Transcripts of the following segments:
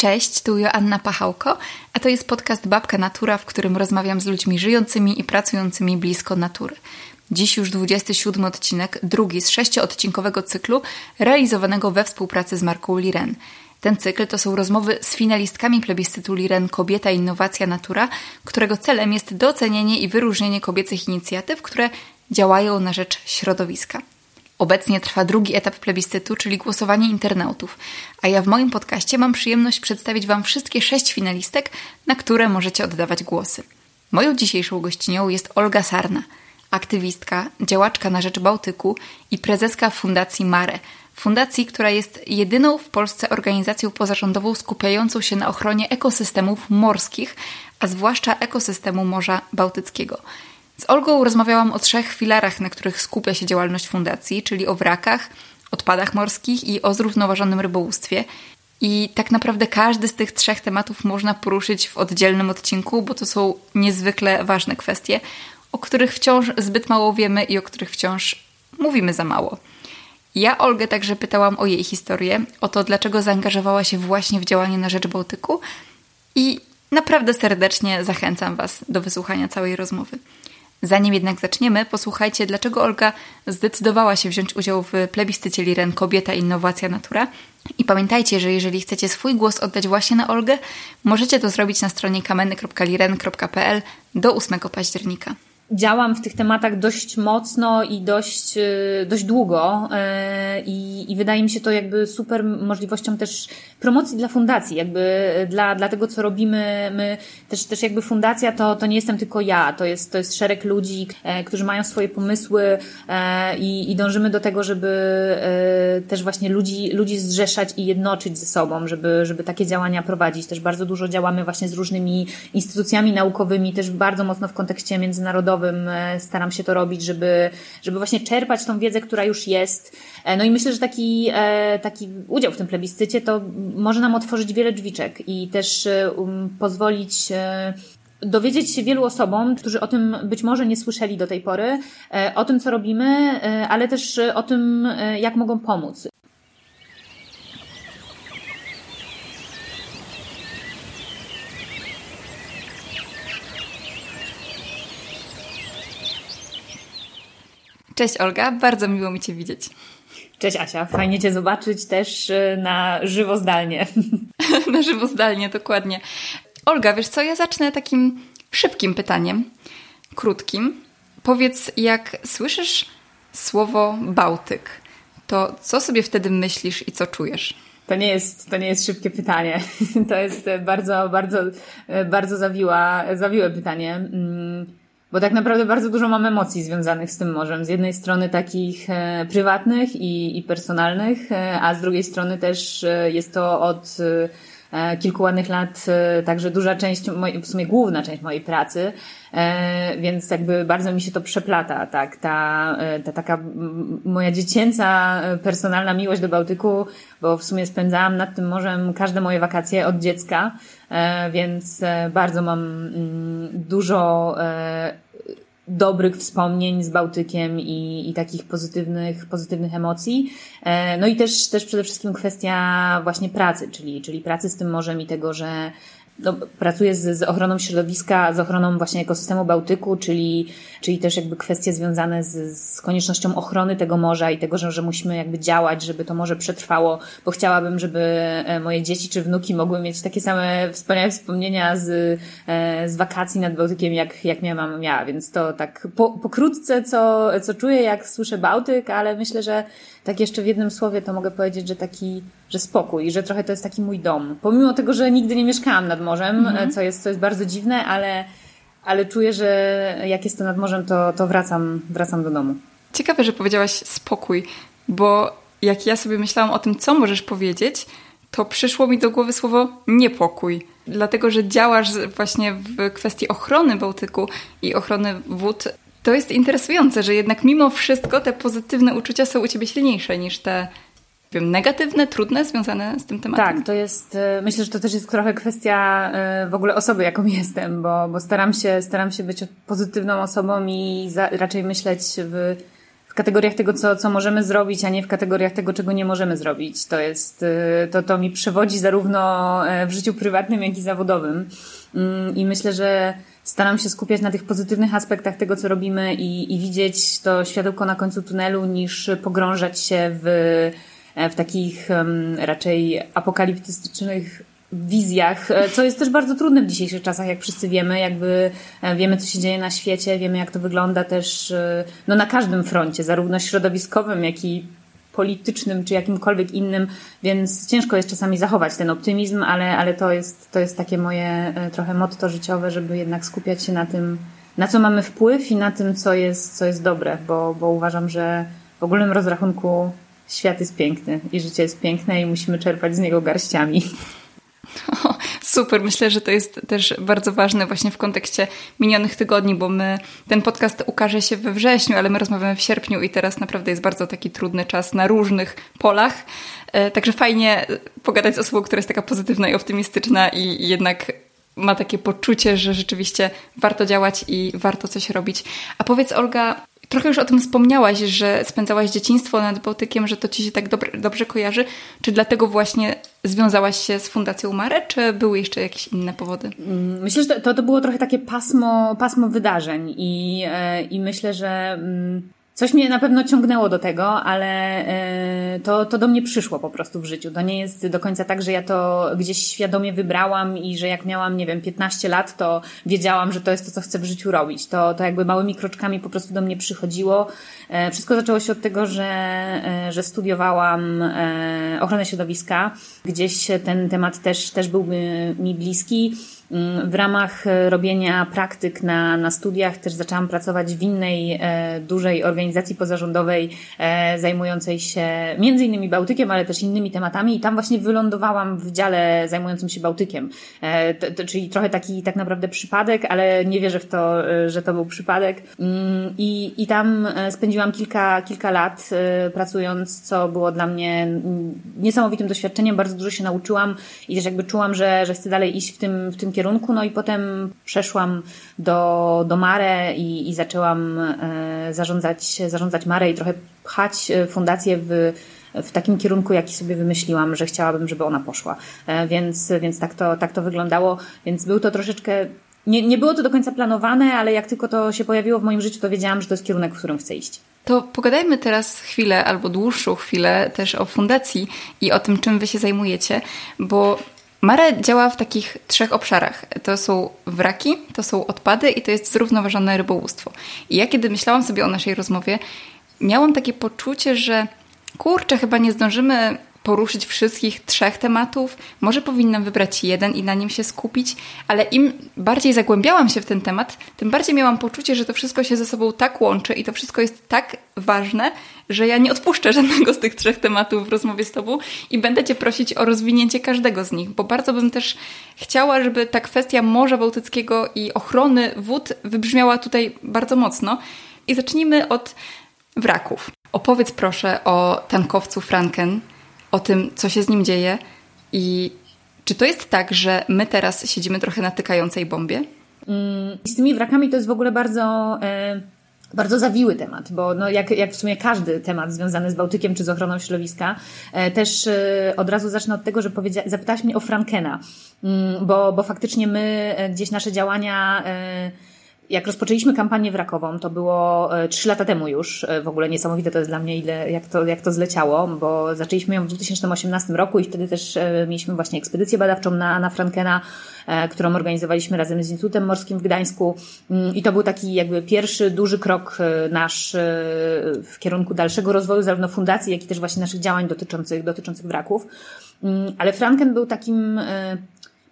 Cześć, tu Joanna Pachałko, a to jest podcast Babka Natura, w którym rozmawiam z ludźmi żyjącymi i pracującymi blisko natury. Dziś już 27 odcinek, drugi z sześciodcinkowego cyklu realizowanego we współpracy z marką Liren. Ten cykl to są rozmowy z finalistkami plebiscytu Liren Kobieta, Innowacja, Natura, którego celem jest docenienie i wyróżnienie kobiecych inicjatyw, które działają na rzecz środowiska. Obecnie trwa drugi etap plebiscytu, czyli głosowanie internautów, a ja w moim podcaście mam przyjemność przedstawić Wam wszystkie sześć finalistek, na które możecie oddawać głosy. Moją dzisiejszą gościnią jest Olga Sarna, aktywistka, działaczka na rzecz Bałtyku i prezeska Fundacji Mare, fundacji, która jest jedyną w Polsce organizacją pozarządową skupiającą się na ochronie ekosystemów morskich, a zwłaszcza ekosystemu Morza Bałtyckiego – z Olgą rozmawiałam o trzech filarach, na których skupia się działalność fundacji, czyli o wrakach, odpadach morskich i o zrównoważonym rybołówstwie. I tak naprawdę każdy z tych trzech tematów można poruszyć w oddzielnym odcinku, bo to są niezwykle ważne kwestie, o których wciąż zbyt mało wiemy i o których wciąż mówimy za mało. Ja Olgę także pytałam o jej historię, o to, dlaczego zaangażowała się właśnie w działanie na rzecz Bałtyku i naprawdę serdecznie zachęcam Was do wysłuchania całej rozmowy. Zanim jednak zaczniemy, posłuchajcie, dlaczego Olga zdecydowała się wziąć udział w plebiscycie Liren Kobieta, Innowacja, Natura. I pamiętajcie, że jeżeli chcecie swój głos oddać właśnie na Olgę, możecie to zrobić na stronie kameny.liren.pl do 8 października działam w tych tematach dość mocno i dość, y, dość długo y, i, i wydaje mi się to jakby super możliwością też promocji dla fundacji, jakby dla, dla tego, co robimy. My też, też jakby fundacja to, to nie jestem tylko ja, to jest, to jest szereg ludzi, e, którzy mają swoje pomysły e, i, i dążymy do tego, żeby e, też właśnie ludzi, ludzi zrzeszać i jednoczyć ze sobą, żeby, żeby takie działania prowadzić. Też bardzo dużo działamy właśnie z różnymi instytucjami naukowymi, też bardzo mocno w kontekście międzynarodowym, E, staram się to robić, żeby, żeby właśnie czerpać tą wiedzę, która już jest. E, no i myślę, że taki, e, taki udział w tym plebiscycie to może nam otworzyć wiele drzwiczek i też um, pozwolić dowiedzieć się wielu osobom, którzy o tym być może nie słyszeli do tej pory, o tym, co robimy, ale też o tym, jak mogą pomóc. Cześć Olga, bardzo miło mi Cię widzieć. Cześć Asia, fajnie Cię zobaczyć też y, na żywo zdalnie. na żywo zdalnie, dokładnie. Olga, wiesz co, ja zacznę takim szybkim pytaniem, krótkim. Powiedz, jak słyszysz słowo Bałtyk, to co sobie wtedy myślisz i co czujesz? To nie jest, to nie jest szybkie pytanie. To jest bardzo, bardzo, bardzo zawiła, zawiłe pytanie. Bo tak naprawdę bardzo dużo mam emocji związanych z tym morzem. Z jednej strony takich e, prywatnych i, i personalnych, e, a z drugiej strony też e, jest to od kilku ładnych lat e, także duża część, mojej, w sumie główna część mojej pracy, e, więc jakby bardzo mi się to przeplata, tak, ta, ta taka moja dziecięca, personalna miłość do Bałtyku, bo w sumie spędzałam nad tym morzem każde moje wakacje od dziecka, E, więc e, bardzo mam mm, dużo e, dobrych wspomnień z Bałtykiem i, i takich pozytywnych, pozytywnych emocji. No i też, też przede wszystkim kwestia właśnie pracy, czyli, czyli pracy z tym morzem i tego, że no, pracuję z, z ochroną środowiska, z ochroną właśnie ekosystemu Bałtyku, czyli, czyli też jakby kwestie związane z, z koniecznością ochrony tego morza i tego, że, że musimy jakby działać, żeby to morze przetrwało, bo chciałabym, żeby e, moje dzieci czy wnuki mogły mieć takie same wspaniałe wspomnienia z, e, z wakacji nad Bałtykiem, jak, jak miała mama miała, więc to tak po, pokrótce, co, co czuję, jak słyszę Bałtyk, ale myślę, że tak jeszcze w jednym słowie to mogę powiedzieć, że taki, że spokój, że trochę to jest taki mój dom. Pomimo tego, że nigdy nie mieszkałam nad morzem, mhm. co, jest, co jest bardzo dziwne, ale, ale czuję, że jak jestem nad morzem, to, to wracam, wracam do domu. Ciekawe, że powiedziałaś spokój, bo jak ja sobie myślałam o tym, co możesz powiedzieć, to przyszło mi do głowy słowo niepokój. Dlatego, że działasz właśnie w kwestii ochrony Bałtyku i ochrony wód to jest interesujące, że jednak mimo wszystko te pozytywne uczucia są u ciebie silniejsze niż te wiem, negatywne, trudne, związane z tym tematem. Tak, to jest, e, myślę, że to też jest trochę kwestia e, w ogóle osoby, jaką jestem, bo, bo staram się, staram się być pozytywną osobą i za, raczej myśleć w kategoriach tego, co, co możemy zrobić, a nie w kategoriach tego, czego nie możemy zrobić. To jest, to, to mi przewodzi zarówno w życiu prywatnym, jak i zawodowym. Mm, I myślę, że staram się skupiać na tych pozytywnych aspektach tego, co robimy i, i widzieć to światełko na końcu tunelu, niż pogrążać się w, w takich raczej apokaliptystycznych wizjach, e, co jest też bardzo trudne w dzisiejszych czasach, jak wszyscy wiemy, jakby e, wiemy, co się dzieje na świecie, wiemy, jak to wygląda też e, no, na każdym froncie, zarówno środowiskowym, jak i politycznym, czy jakimkolwiek innym, więc ciężko jest czasami zachować ten optymizm, ale, ale to, jest, to jest takie moje trochę motto życiowe, żeby jednak skupiać się na tym, na co mamy wpływ i na tym, co jest, co jest dobre, bo, bo uważam, że w ogólnym rozrachunku świat jest piękny i życie jest piękne i musimy czerpać z niego garściami. Super, myślę, że to jest też bardzo ważne właśnie w kontekście minionych tygodni, bo my, ten podcast ukaże się we wrześniu, ale my rozmawiamy w sierpniu i teraz naprawdę jest bardzo taki trudny czas na różnych polach. E, także fajnie pogadać z osobą, która jest taka pozytywna i optymistyczna i jednak ma takie poczucie, że rzeczywiście warto działać i warto coś robić. A powiedz, Olga, Trochę już o tym wspomniałaś, że spędzałaś dzieciństwo nad Bałtykiem, że to ci się tak dobrze, dobrze kojarzy. Czy dlatego właśnie związałaś się z Fundacją Mare, czy były jeszcze jakieś inne powody? Mm, myślę, że to, to było trochę takie pasmo, pasmo wydarzeń i, e, i myślę, że mm, Coś mnie na pewno ciągnęło do tego, ale e, to, to do mnie przyszło po prostu w życiu. To nie jest do końca tak, że ja to gdzieś świadomie wybrałam i że jak miałam, nie wiem, 15 lat, to wiedziałam, że to jest to, co chcę w życiu robić. To, to jakby małymi kroczkami po prostu do mnie przychodziło. E, wszystko zaczęło się od tego, że, e, że studiowałam ochronę środowiska. Gdzieś ten temat też, też był mi bliski. W ramach e, robienia praktyk na, na studiach też zaczęłam pracować w innej e, dużej organizacji pozarządowej e, zajmującej się między innymi Bałtykiem, ale też innymi tematami i tam właśnie wylądowałam w dziale zajmującym się Bałtykiem. To, to, czyli trochę taki tak naprawdę przypadek, ale nie wierzę w to, że to był przypadek. Mm, I, i tam spędziłam kilka, kilka lat pracując, co było dla mnie niesamowitym doświadczeniem. Bardzo dużo się nauczyłam i też jakby czułam, że, że chcę dalej iść w tym, w tym kierunku kierunku, no i potem przeszłam do, do Mare i, i zaczęłam e, zarządzać, zarządzać Mare i trochę pchać e, fundację w, w takim kierunku, jaki sobie wymyśliłam, że chciałabym, żeby ona poszła. E, więc, więc tak, to, tak to wyglądało. Więc był to troszeczkę nie, nie było to do końca planowane, ale jak tylko to się pojawiło w moim życiu, to wiedziałam, że to jest kierunek, w którym chcę iść. To pogadajmy teraz chwilę albo dłuższą chwilę też o fundacji i o tym, czym wy się zajmujecie, bo Mare działa w takich trzech obszarach. To są wraki, to są odpady i to jest zrównoważone rybołówstwo. I ja kiedy myślałam sobie o naszej rozmowie, miałam takie poczucie, że kurczę, chyba nie zdążymy poruszyć wszystkich trzech tematów. Może powinnam wybrać jeden i na nim się skupić, ale im bardziej zagłębiałam się w ten temat, tym bardziej miałam poczucie, że to wszystko się ze sobą tak łączy i to wszystko jest tak ważne, że ja nie odpuszczę żadnego z tych trzech tematów w rozmowie z Tobą i będę Cię prosić o rozwinięcie każdego z nich, bo bardzo bym też chciała, żeby ta kwestia Morza Bałtyckiego i ochrony wód wybrzmiała tutaj bardzo mocno. I zacznijmy od wraków. Opowiedz proszę o tankowcu Franken, o tym, co się z nim dzieje i czy to jest tak, że my teraz siedzimy trochę na tykającej bombie? Mm, z tymi wrakami to jest w ogóle bardzo, e, bardzo zawiły temat, bo no jak, jak w sumie każdy temat związany z Bałtykiem czy z ochroną środowiska, e, też e, od razu zacznę od tego, że zapytałaś mnie o Frankena, mm, bo, bo faktycznie my gdzieś nasze działania jak rozpoczęliśmy kampanię wrakową, to było e, trzy lata temu już, e, w ogóle niesamowite to jest dla mnie, ile, jak, to, jak to zleciało, bo zaczęliśmy ją w 2018 roku i wtedy też e, mieliśmy właśnie ekspedycję badawczą na, na Frankena, którą organizowaliśmy razem z Instytutem Morskim w Gdańsku mm, i to był taki jakby pierwszy duży krok nasz w kierunku dalszego rozwoju zarówno fundacji, jak i też właśnie naszych działań dotyczących, dotyczących wraków. Mm, ale Franken był takim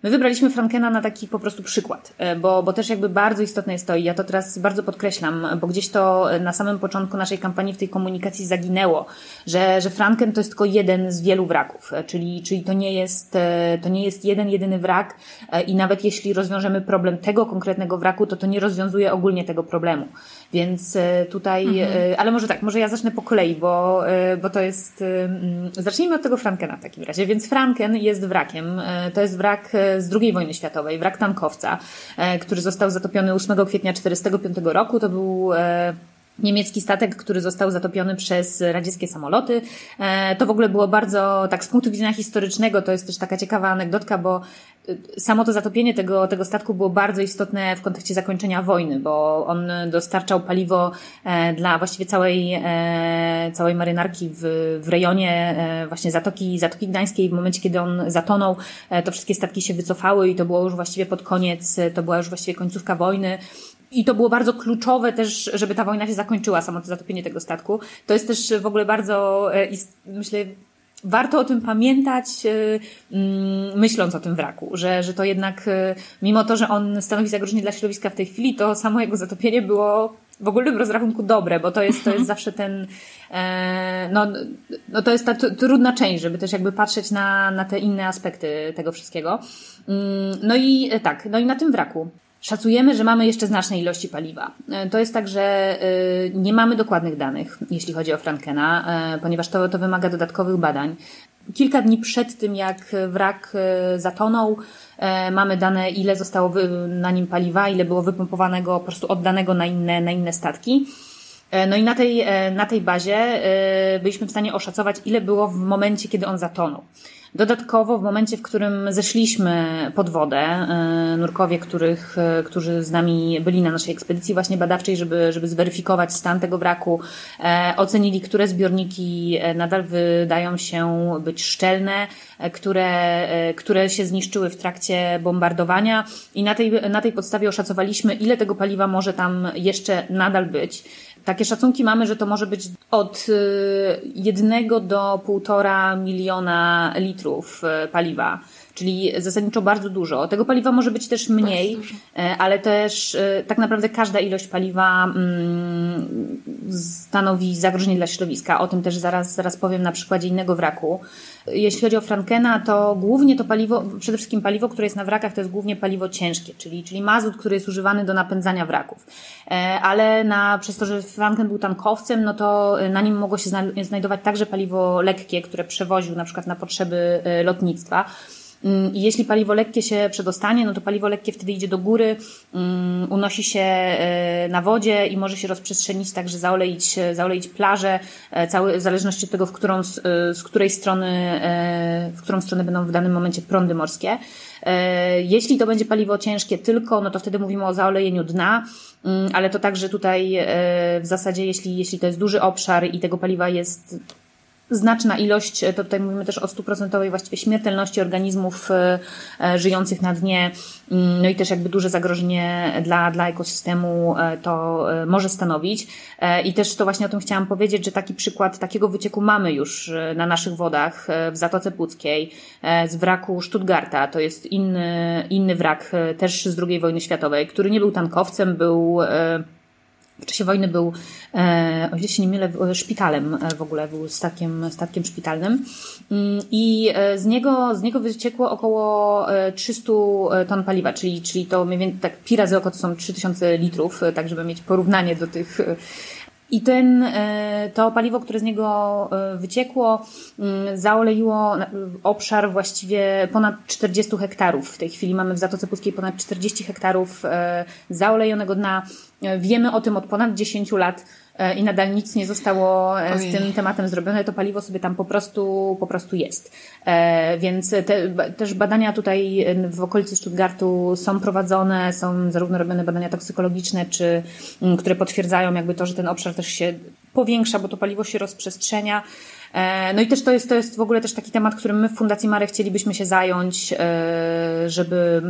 My wybraliśmy Frankena na taki po prostu przykład, e, bo, bo też jakby bardzo istotne jest to i ja to teraz bardzo podkreślam, bo gdzieś to na samym początku naszej kampanii w tej komunikacji zaginęło, że, że Franken to jest tylko jeden z wielu wraków, e, czyli, czyli to, nie jest, e, to nie jest jeden, jedyny wrak i nawet jeśli rozwiążemy problem tego konkretnego wraku, to to nie rozwiązuje ogólnie tego problemu. Więc tutaj, mhm. ale może tak, może ja zacznę po kolei, bo, bo to jest, zacznijmy od tego Frankena w takim razie. Więc Franken jest wrakiem, to jest wrak z II wojny światowej, wrak tankowca, e, który został zatopiony 8 kwietnia 1945 roku. To był e, niemiecki statek, który został zatopiony przez radzieckie samoloty. E, to w ogóle było bardzo, tak z punktu widzenia historycznego, to jest też taka ciekawa anegdotka, bo e, samo to zatopienie tego, tego statku było bardzo istotne w kontekście zakończenia wojny, bo on dostarczał paliwo e, dla właściwie całej, całej marynarki w, w rejonie właśnie Zatoki, Zatoki Gdańskiej. W momencie, kiedy on zatonął, to wszystkie statki się wycofały i to było już właściwie pod koniec, to była już właściwie końcówka wojny. I to było bardzo kluczowe też, żeby ta wojna się zakończyła, samo to zatopienie tego statku. To jest też w ogóle bardzo, e, myślę, warto o tym pamiętać, e, mm, myśląc o tym wraku, że, że to jednak, e, mimo to, że on stanowi zagrożenie dla środowiska w tej chwili, to samo jego zatopienie było w ogólnym rozrachunku dobre, bo to jest, to jest mhm. zawsze ten, no, no to jest ta trudna część, żeby też jakby patrzeć na, na te inne aspekty tego wszystkiego. Mm, no i tak, no i na tym wraku. Szacujemy, że mamy jeszcze znaczne ilości paliwa. E, to jest tak, że e, nie mamy dokładnych danych, jeśli chodzi o Frankena, e, ponieważ to, to wymaga dodatkowych badań. Kilka dni przed tym, jak wrak zatonął, mamy dane, ile zostało na nim paliwa, ile było wypompowanego, po prostu oddanego na inne, na inne statki. No i na tej, na tej bazie byliśmy w stanie oszacować, ile było w momencie, kiedy on zatonął. Dodatkowo w momencie, w którym zeszliśmy pod wodę, e, nurkowie, których, e, którzy z nami byli na naszej ekspedycji właśnie badawczej, żeby, żeby zweryfikować stan tego wraku, e, ocenili, które zbiorniki nadal wydają się być szczelne, które, które się zniszczyły w trakcie bombardowania i na tej, na tej podstawie oszacowaliśmy, ile tego paliwa może tam jeszcze nadal być. Takie szacunki mamy, że to może być od y, jednego do półtora miliona litrów y, paliwa czyli zasadniczo bardzo dużo. Tego paliwa może być też mniej, e, ale też e, tak naprawdę każda ilość paliwa mm, stanowi zagrożenie dla środowiska. O tym też zaraz, zaraz powiem na przykładzie innego wraku. Jeśli chodzi o Frankena, to głównie to paliwo, przede wszystkim paliwo, które jest na wrakach, to jest głównie paliwo ciężkie, czyli, czyli mazut, który jest używany do napędzania wraków. E, ale na, przez to, że Franken był tankowcem, no to na nim mogło się znajdować także paliwo lekkie, które przewoził na przykład na potrzeby lotnictwa. Mm, jeśli paliwo lekkie się przedostanie, no to paliwo lekkie wtedy idzie do góry, um, unosi się e, na wodzie i może się rozprzestrzenić tak, że zaoleić, zaoleić plażę, e, cały, w zależności od tego, w którą, z, e, z której strony, w którą stronę będą w danym momencie prądy morskie. Jeśli to będzie paliwo ciężkie tylko, no to wtedy mówimy o zaolejeniu dna, mm, ale to także tutaj w zasadzie, jeśli, jeśli to jest duży obszar i tego paliwa jest znaczna ilość, to tutaj mówimy też o stuprocentowej właściwie śmiertelności organizmów e, e, żyjących na dnie, mm, no i też jakby duże zagrożenie dla, dla ekosystemu e, to może stanowić. I też to właśnie o tym chciałam powiedzieć, że taki przykład takiego wycieku mamy już na naszych wodach w Zatoce Puckiej z wraku Stuttgarta. To jest inny, inny wrak też z II wojny światowej, który nie był tankowcem, był w czasie wojny był, e, o ile się nie mylę, szpitalem e, w ogóle, był statkiem, statkiem szpitalnym. Mm, i e, z niego, z niego wyciekło około 300 ton paliwa, czyli, czyli to mniej więcej tak pi razy oko to są 3000 litrów, tak żeby mieć porównanie do tych i ten, to paliwo, które z niego wyciekło, mm, zaoleiło obszar właściwie ponad 40 hektarów. W tej chwili mamy w Zatoce Puskiej ponad 40 hektarów zaolejonego dna E, wiemy o tym od ponad 10 lat e, i nadal nic nie zostało e, z tym tematem zrobione, to paliwo sobie tam po prostu, po prostu jest. Więc te, też badania tutaj w okolicy Stuttgartu są prowadzone, są zarówno robione badania toksykologiczne, czy które potwierdzają jakby to, że ten obszar też się powiększa, bo to paliwo się rozprzestrzenia. No i też to jest, to jest w ogóle też taki temat, którym my w Fundacji Mare chcielibyśmy się zająć, żeby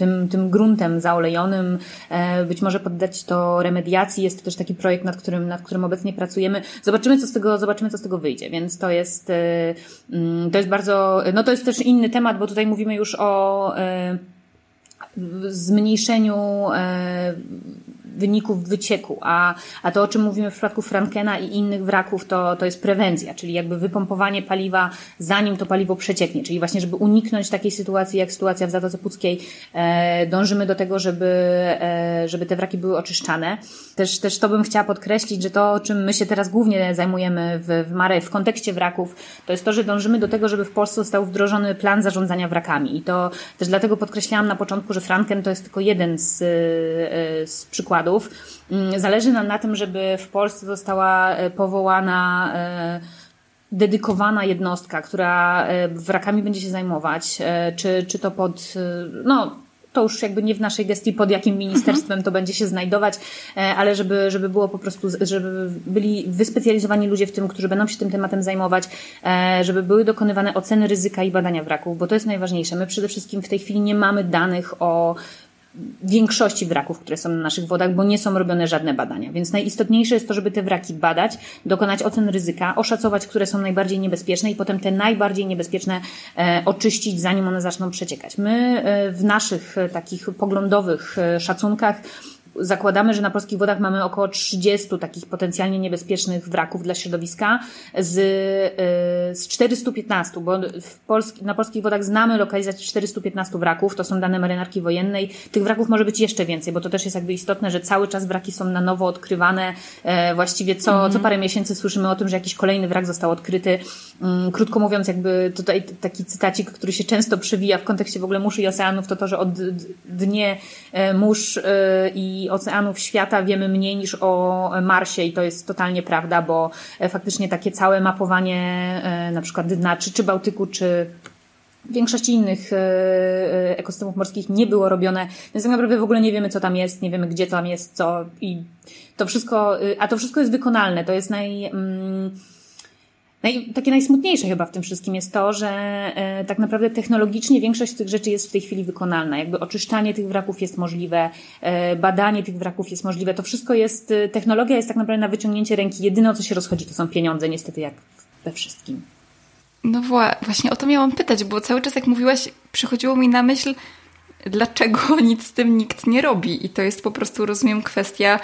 tym, tym gruntem zaolejonym, e, być może poddać to remediacji. Jest to też taki projekt, nad którym, nad którym obecnie pracujemy. Zobaczymy, co z tego, zobaczymy, co z tego wyjdzie. Więc to jest, e, mm, to jest bardzo, no to jest też inny temat, bo tutaj mówimy już o e, zmniejszeniu wyników wycieku, a, a to, o czym mówimy w przypadku Frankena i innych wraków, to, to jest prewencja, czyli jakby wypompowanie paliwa, zanim to paliwo przecieknie, czyli właśnie, żeby uniknąć takiej sytuacji, jak sytuacja w Zatoce Puckiej, e, dążymy do tego, żeby, e, żeby te wraki były oczyszczane. Też, też to bym chciała podkreślić, że to, czym my się teraz głównie zajmujemy w, w Mare w kontekście wraków, to jest to, że dążymy do tego, żeby w Polsce został wdrożony plan zarządzania wrakami. I to też dlatego podkreślałam na początku, że Franken to jest tylko jeden z, e, z przykładów, Mm, zależy nam na tym, żeby w Polsce została powołana dedykowana jednostka, która wrakami będzie się zajmować, czy, czy to pod, no, to już jakby nie w naszej gestii, pod jakim ministerstwem to będzie się znajdować, e, ale żeby, żeby było po prostu, żeby byli wyspecjalizowani ludzie w tym, którzy będą się tym tematem zajmować, e, żeby były dokonywane oceny ryzyka i badania wraków, bo to jest najważniejsze. My przede wszystkim w tej chwili nie mamy danych o większości wraków, które są na naszych wodach, bo nie są robione żadne badania. Więc najistotniejsze jest to, żeby te wraki badać, dokonać ocen ryzyka, oszacować, które są najbardziej niebezpieczne i potem te najbardziej niebezpieczne e, oczyścić, zanim one zaczną przeciekać. My e, w naszych e, takich poglądowych szacunkach zakładamy, że na polskich wodach mamy około 30 takich potencjalnie niebezpiecznych wraków dla środowiska z, y, z 415, bo Polski, na polskich wodach znamy lokalizację 415 wraków, to są dane marynarki wojennej. Tych wraków może być jeszcze więcej, bo to też jest jakby istotne, że cały czas wraki są na nowo odkrywane. E, właściwie co, mhm. co parę miesięcy słyszymy o tym, że jakiś kolejny wrak został odkryty. Mm, krótko mówiąc, jakby tutaj taki cytacik, który się często przewija w kontekście w ogóle mórz i oceanów, to to, że od dnie e, mórz e, i oceanów świata wiemy mniej niż o Marsie i to jest totalnie prawda, bo e, faktycznie takie całe mapowanie e, na przykład dna czy, czy Bałtyku, czy większości innych e, ekosystemów morskich nie było robione, więc tak naprawdę w ogóle nie wiemy, co tam jest, nie wiemy, gdzie tam jest co i to wszystko, a to wszystko jest wykonalne. To jest naj... Mm, Naj, takie najsmutniejsze chyba w tym wszystkim jest to, że e, tak naprawdę technologicznie większość tych rzeczy jest w tej chwili wykonalna. Jakby oczyszczanie tych wraków jest możliwe, e, badanie tych wraków jest możliwe. To wszystko jest, e, technologia jest tak naprawdę na wyciągnięcie ręki. Jedyne co się rozchodzi to są pieniądze, niestety jak we wszystkim. No właśnie o to miałam pytać, bo cały czas jak mówiłaś, przychodziło mi na myśl, dlaczego nic z tym nikt nie robi. I to jest po prostu, rozumiem, kwestia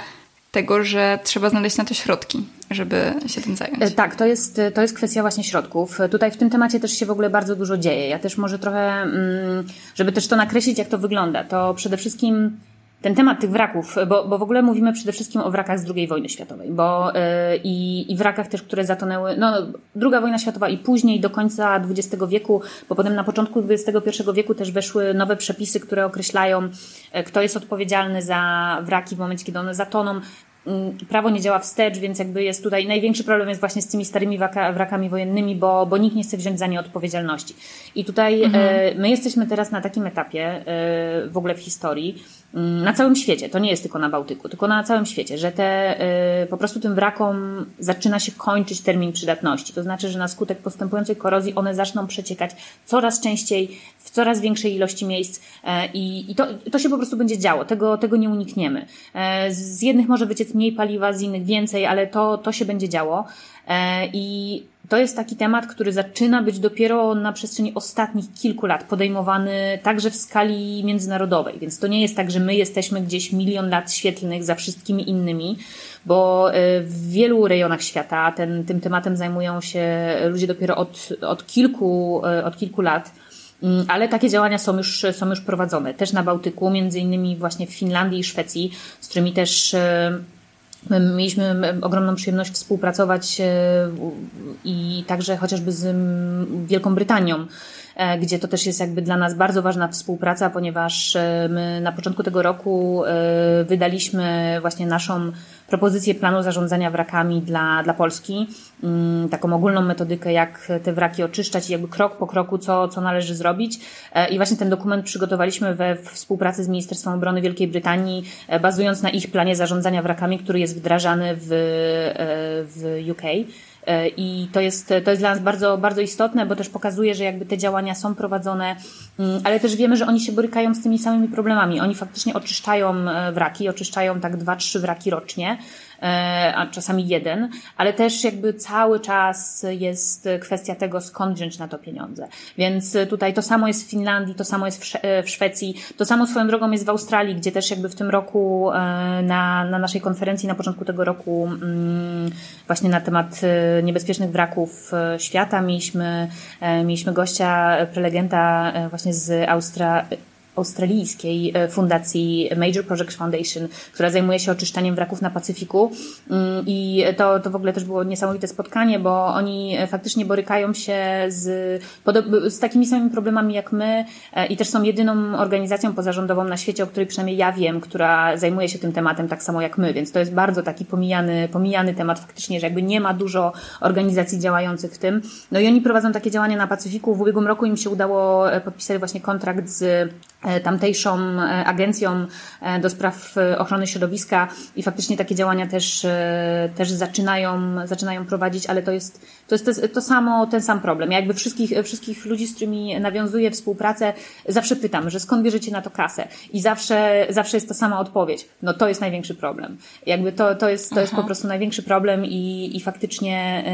tego, że trzeba znaleźć na to środki, żeby się tym zająć. E, tak, to jest, to jest kwestia właśnie środków. Tutaj w tym temacie też się w ogóle bardzo dużo dzieje. Ja też może trochę, mm, żeby też to nakreślić, jak to wygląda, to przede wszystkim ten temat tych wraków, bo, bo w ogóle mówimy przede wszystkim o wrakach z II wojny światowej, bo yy, i, i wrakach też, które zatonęły, no druga wojna światowa i później do końca XX wieku, bo potem na początku XXI wieku też weszły nowe przepisy, które określają, e, kto jest odpowiedzialny za wraki w momencie, kiedy one zatoną. Mm, prawo nie działa wstecz, więc jakby jest tutaj największy problem jest właśnie z tymi starymi wrakami wojennymi, bo, bo nikt nie chce wziąć za nie odpowiedzialności. I tutaj mhm. e, my jesteśmy teraz na takim etapie e, w ogóle w historii, na całym świecie, to nie jest tylko na Bałtyku, tylko na całym świecie, że te e, po prostu tym wrakom zaczyna się kończyć termin przydatności. To znaczy, że na skutek postępującej korozji one zaczną przeciekać coraz częściej, w coraz większej ilości miejsc e, i, i to, to się po prostu będzie działo. Tego, tego nie unikniemy. E, z jednych może wyciec mniej paliwa, z innych więcej, ale to, to się będzie działo. E, I to jest taki temat, który zaczyna być dopiero na przestrzeni ostatnich kilku lat podejmowany także w skali międzynarodowej. Więc to nie jest tak, że my jesteśmy gdzieś milion lat świetlnych za wszystkimi innymi, bo w wielu rejonach świata ten, tym tematem zajmują się ludzie dopiero od, od, kilku, od kilku lat. Mm, ale takie działania są już, są już prowadzone. Też na Bałtyku, między innymi właśnie w Finlandii i Szwecji, z którymi też e, Mieliśmy ogromną przyjemność współpracować e, i także chociażby z Wielką Brytanią, gdzie to też jest jakby dla nas bardzo ważna współpraca, ponieważ my na początku tego roku wydaliśmy właśnie naszą propozycję planu zarządzania wrakami dla, dla Polski, mm, taką ogólną metodykę, jak te wraki oczyszczać i jakby krok po kroku, co, co należy zrobić. E, I właśnie ten dokument przygotowaliśmy we współpracy z Ministerstwem Obrony Wielkiej Brytanii, e, bazując na ich planie zarządzania wrakami, który jest wdrażany w, e, w UK. E, I to jest, to jest dla nas bardzo, bardzo istotne, bo też pokazuje, że jakby te działania są prowadzone, mm, ale też wiemy, że oni się borykają z tymi samymi problemami. Oni faktycznie oczyszczają e, wraki, oczyszczają tak dwa, trzy wraki rocznie. E, a czasami jeden, ale też jakby cały czas jest kwestia tego, skąd wziąć na to pieniądze. Więc tutaj to samo jest w Finlandii, to samo jest w Szwecji, to samo swoją drogą jest w Australii, gdzie też jakby w tym roku e, na, na naszej konferencji na początku tego roku mm, właśnie na temat e, niebezpiecznych wraków świata mieliśmy, mieliśmy gościa, prelegenta właśnie z Austra australijskiej fundacji Major Project Foundation, która zajmuje się oczyszczaniem wraków na Pacyfiku. Mm, I to, to w ogóle też było niesamowite spotkanie, bo oni faktycznie borykają się z, z takimi samymi problemami jak my i też są jedyną organizacją pozarządową na świecie, o której przynajmniej ja wiem, która zajmuje się tym tematem tak samo jak my, więc to jest bardzo taki pomijany, pomijany temat faktycznie, że jakby nie ma dużo organizacji działających w tym. No i oni prowadzą takie działania na Pacyfiku. W ubiegłym roku im się udało e, podpisać właśnie kontrakt z e, tamtejszą e, agencją do spraw ochrony środowiska i faktycznie takie działania też, też zaczynają, zaczynają prowadzić, ale to jest, to jest to, to samo, ten sam problem. Ja jakby wszystkich, wszystkich ludzi, z którymi nawiązuję współpracę, zawsze pytam, że skąd bierzecie na to kasę? I zawsze, zawsze jest ta sama odpowiedź. No to jest największy problem. Jakby to, to, jest, to jest po prostu największy problem i, i faktycznie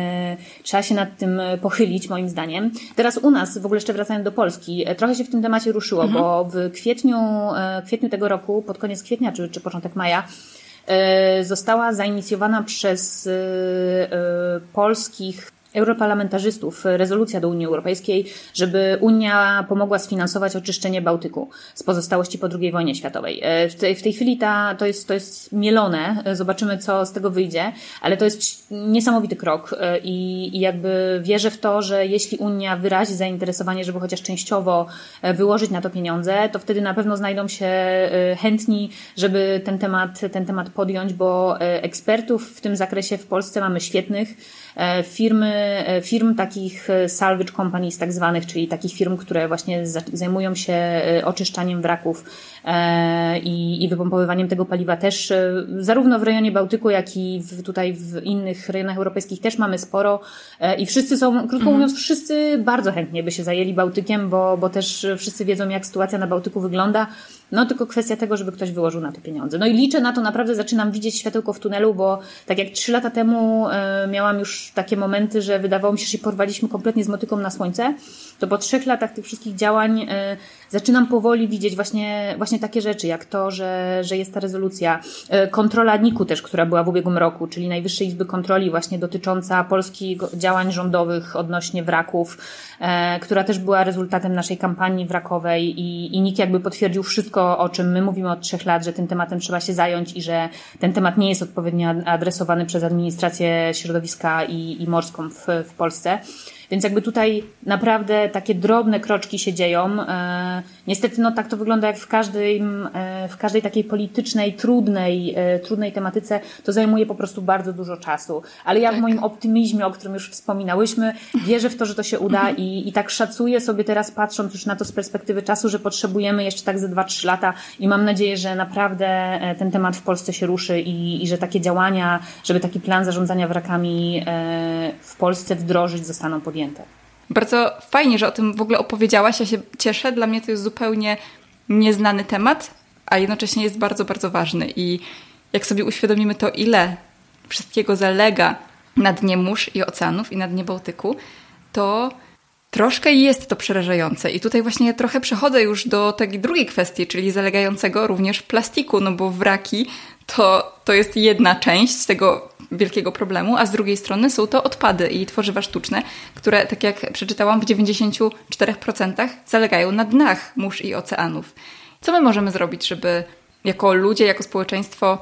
y, trzeba się nad tym pochylić, moim zdaniem. Teraz u nas, w ogóle jeszcze wracając do Polski, e, trochę się w tym temacie ruszyło, mhm. bo w kwietniu, y, kwietniu tego roku, pod koniec kwietnia czy, czy początek maja, została zainicjowana przez polskich europarlamentarzystów rezolucja do Unii Europejskiej, żeby Unia pomogła sfinansować oczyszczenie Bałtyku z pozostałości po II wojnie światowej. E, w tej, w tej chwili ta, to, jest, to jest mielone, zobaczymy co z tego wyjdzie, ale to jest niesamowity krok i, i jakby wierzę w to, że jeśli Unia wyrazi zainteresowanie, żeby chociaż częściowo wyłożyć na to pieniądze, to wtedy na pewno znajdą się chętni, żeby ten temat, ten temat podjąć, bo ekspertów w tym zakresie w Polsce mamy świetnych, firmy, e, firm takich e, salvage companies tak zwanych, czyli takich firm, które właśnie zajmują się oczyszczaniem wraków i, i wypompowywaniem tego paliwa też zarówno w rejonie Bałtyku, jak i w, tutaj w innych rejonach europejskich też mamy sporo i wszyscy są, krótko mhm. mówiąc, wszyscy bardzo chętnie by się zajęli Bałtykiem, bo, bo też wszyscy wiedzą, jak sytuacja na Bałtyku wygląda. No tylko kwestia tego, żeby ktoś wyłożył na to pieniądze. No i liczę na to, naprawdę zaczynam widzieć światełko w tunelu, bo tak jak trzy lata temu miałam już takie momenty, że wydawało mi się, że się porwaliśmy kompletnie z motyką na słońce, to po trzech latach tych wszystkich działań y, zaczynam powoli widzieć właśnie, właśnie takie rzeczy, jak to, że, że jest ta rezolucja. Y, kontrola NIK-u też, która była w ubiegłym roku, czyli Najwyższej Izby Kontroli właśnie dotycząca polskich działań rządowych odnośnie wraków, y, która też była rezultatem naszej kampanii wrakowej i, i NIK jakby potwierdził wszystko, o czym my mówimy od trzech lat, że tym tematem trzeba się zająć i że ten temat nie jest odpowiednio adresowany przez administrację środowiska i, i morską w, w Polsce. Więc jakby tutaj naprawdę takie drobne kroczki się dzieją. E, niestety no tak to wygląda jak w każdej, e, w każdej takiej politycznej, trudnej, e, trudnej tematyce. To zajmuje po prostu bardzo dużo czasu. Ale ja tak. w moim optymizmie, o którym już wspominałyśmy, wierzę w to, że to się uda i, i tak szacuję sobie teraz patrząc już na to z perspektywy czasu, że potrzebujemy jeszcze tak ze 2-3 lata i mam nadzieję, że naprawdę ten temat w Polsce się ruszy i, i że takie działania, żeby taki plan zarządzania wrakami w Polsce wdrożyć zostaną podjęte Bardzo fajnie, że o tym w ogóle opowiedziałaś. Ja się cieszę. Dla mnie to jest zupełnie nieznany temat, a jednocześnie jest bardzo, bardzo ważny. I jak sobie uświadomimy to, ile wszystkiego zalega na dnie mórz i oceanów i na dnie Bałtyku, to troszkę jest to przerażające. I tutaj właśnie trochę przechodzę już do tej drugiej kwestii, czyli zalegającego również plastiku, no bo wraki to, to jest jedna część tego wielkiego problemu, a z drugiej strony są to odpady i tworzywa sztuczne, które, tak jak przeczytałam, w 94% zalegają na dnach mórz i oceanów. Co my możemy zrobić, żeby jako ludzie, jako społeczeństwo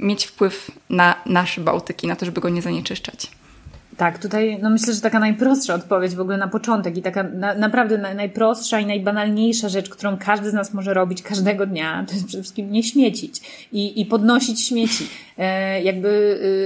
mieć wpływ na nasz Bałtyk i na to, żeby go nie zanieczyszczać? Tak, tutaj no myślę, że taka najprostsza odpowiedź w ogóle na początek i taka na, naprawdę na, najprostsza i najbanalniejsza rzecz, którą każdy z nas może robić każdego dnia, to jest przede wszystkim nie śmiecić i, i podnosić śmieci. E, jakby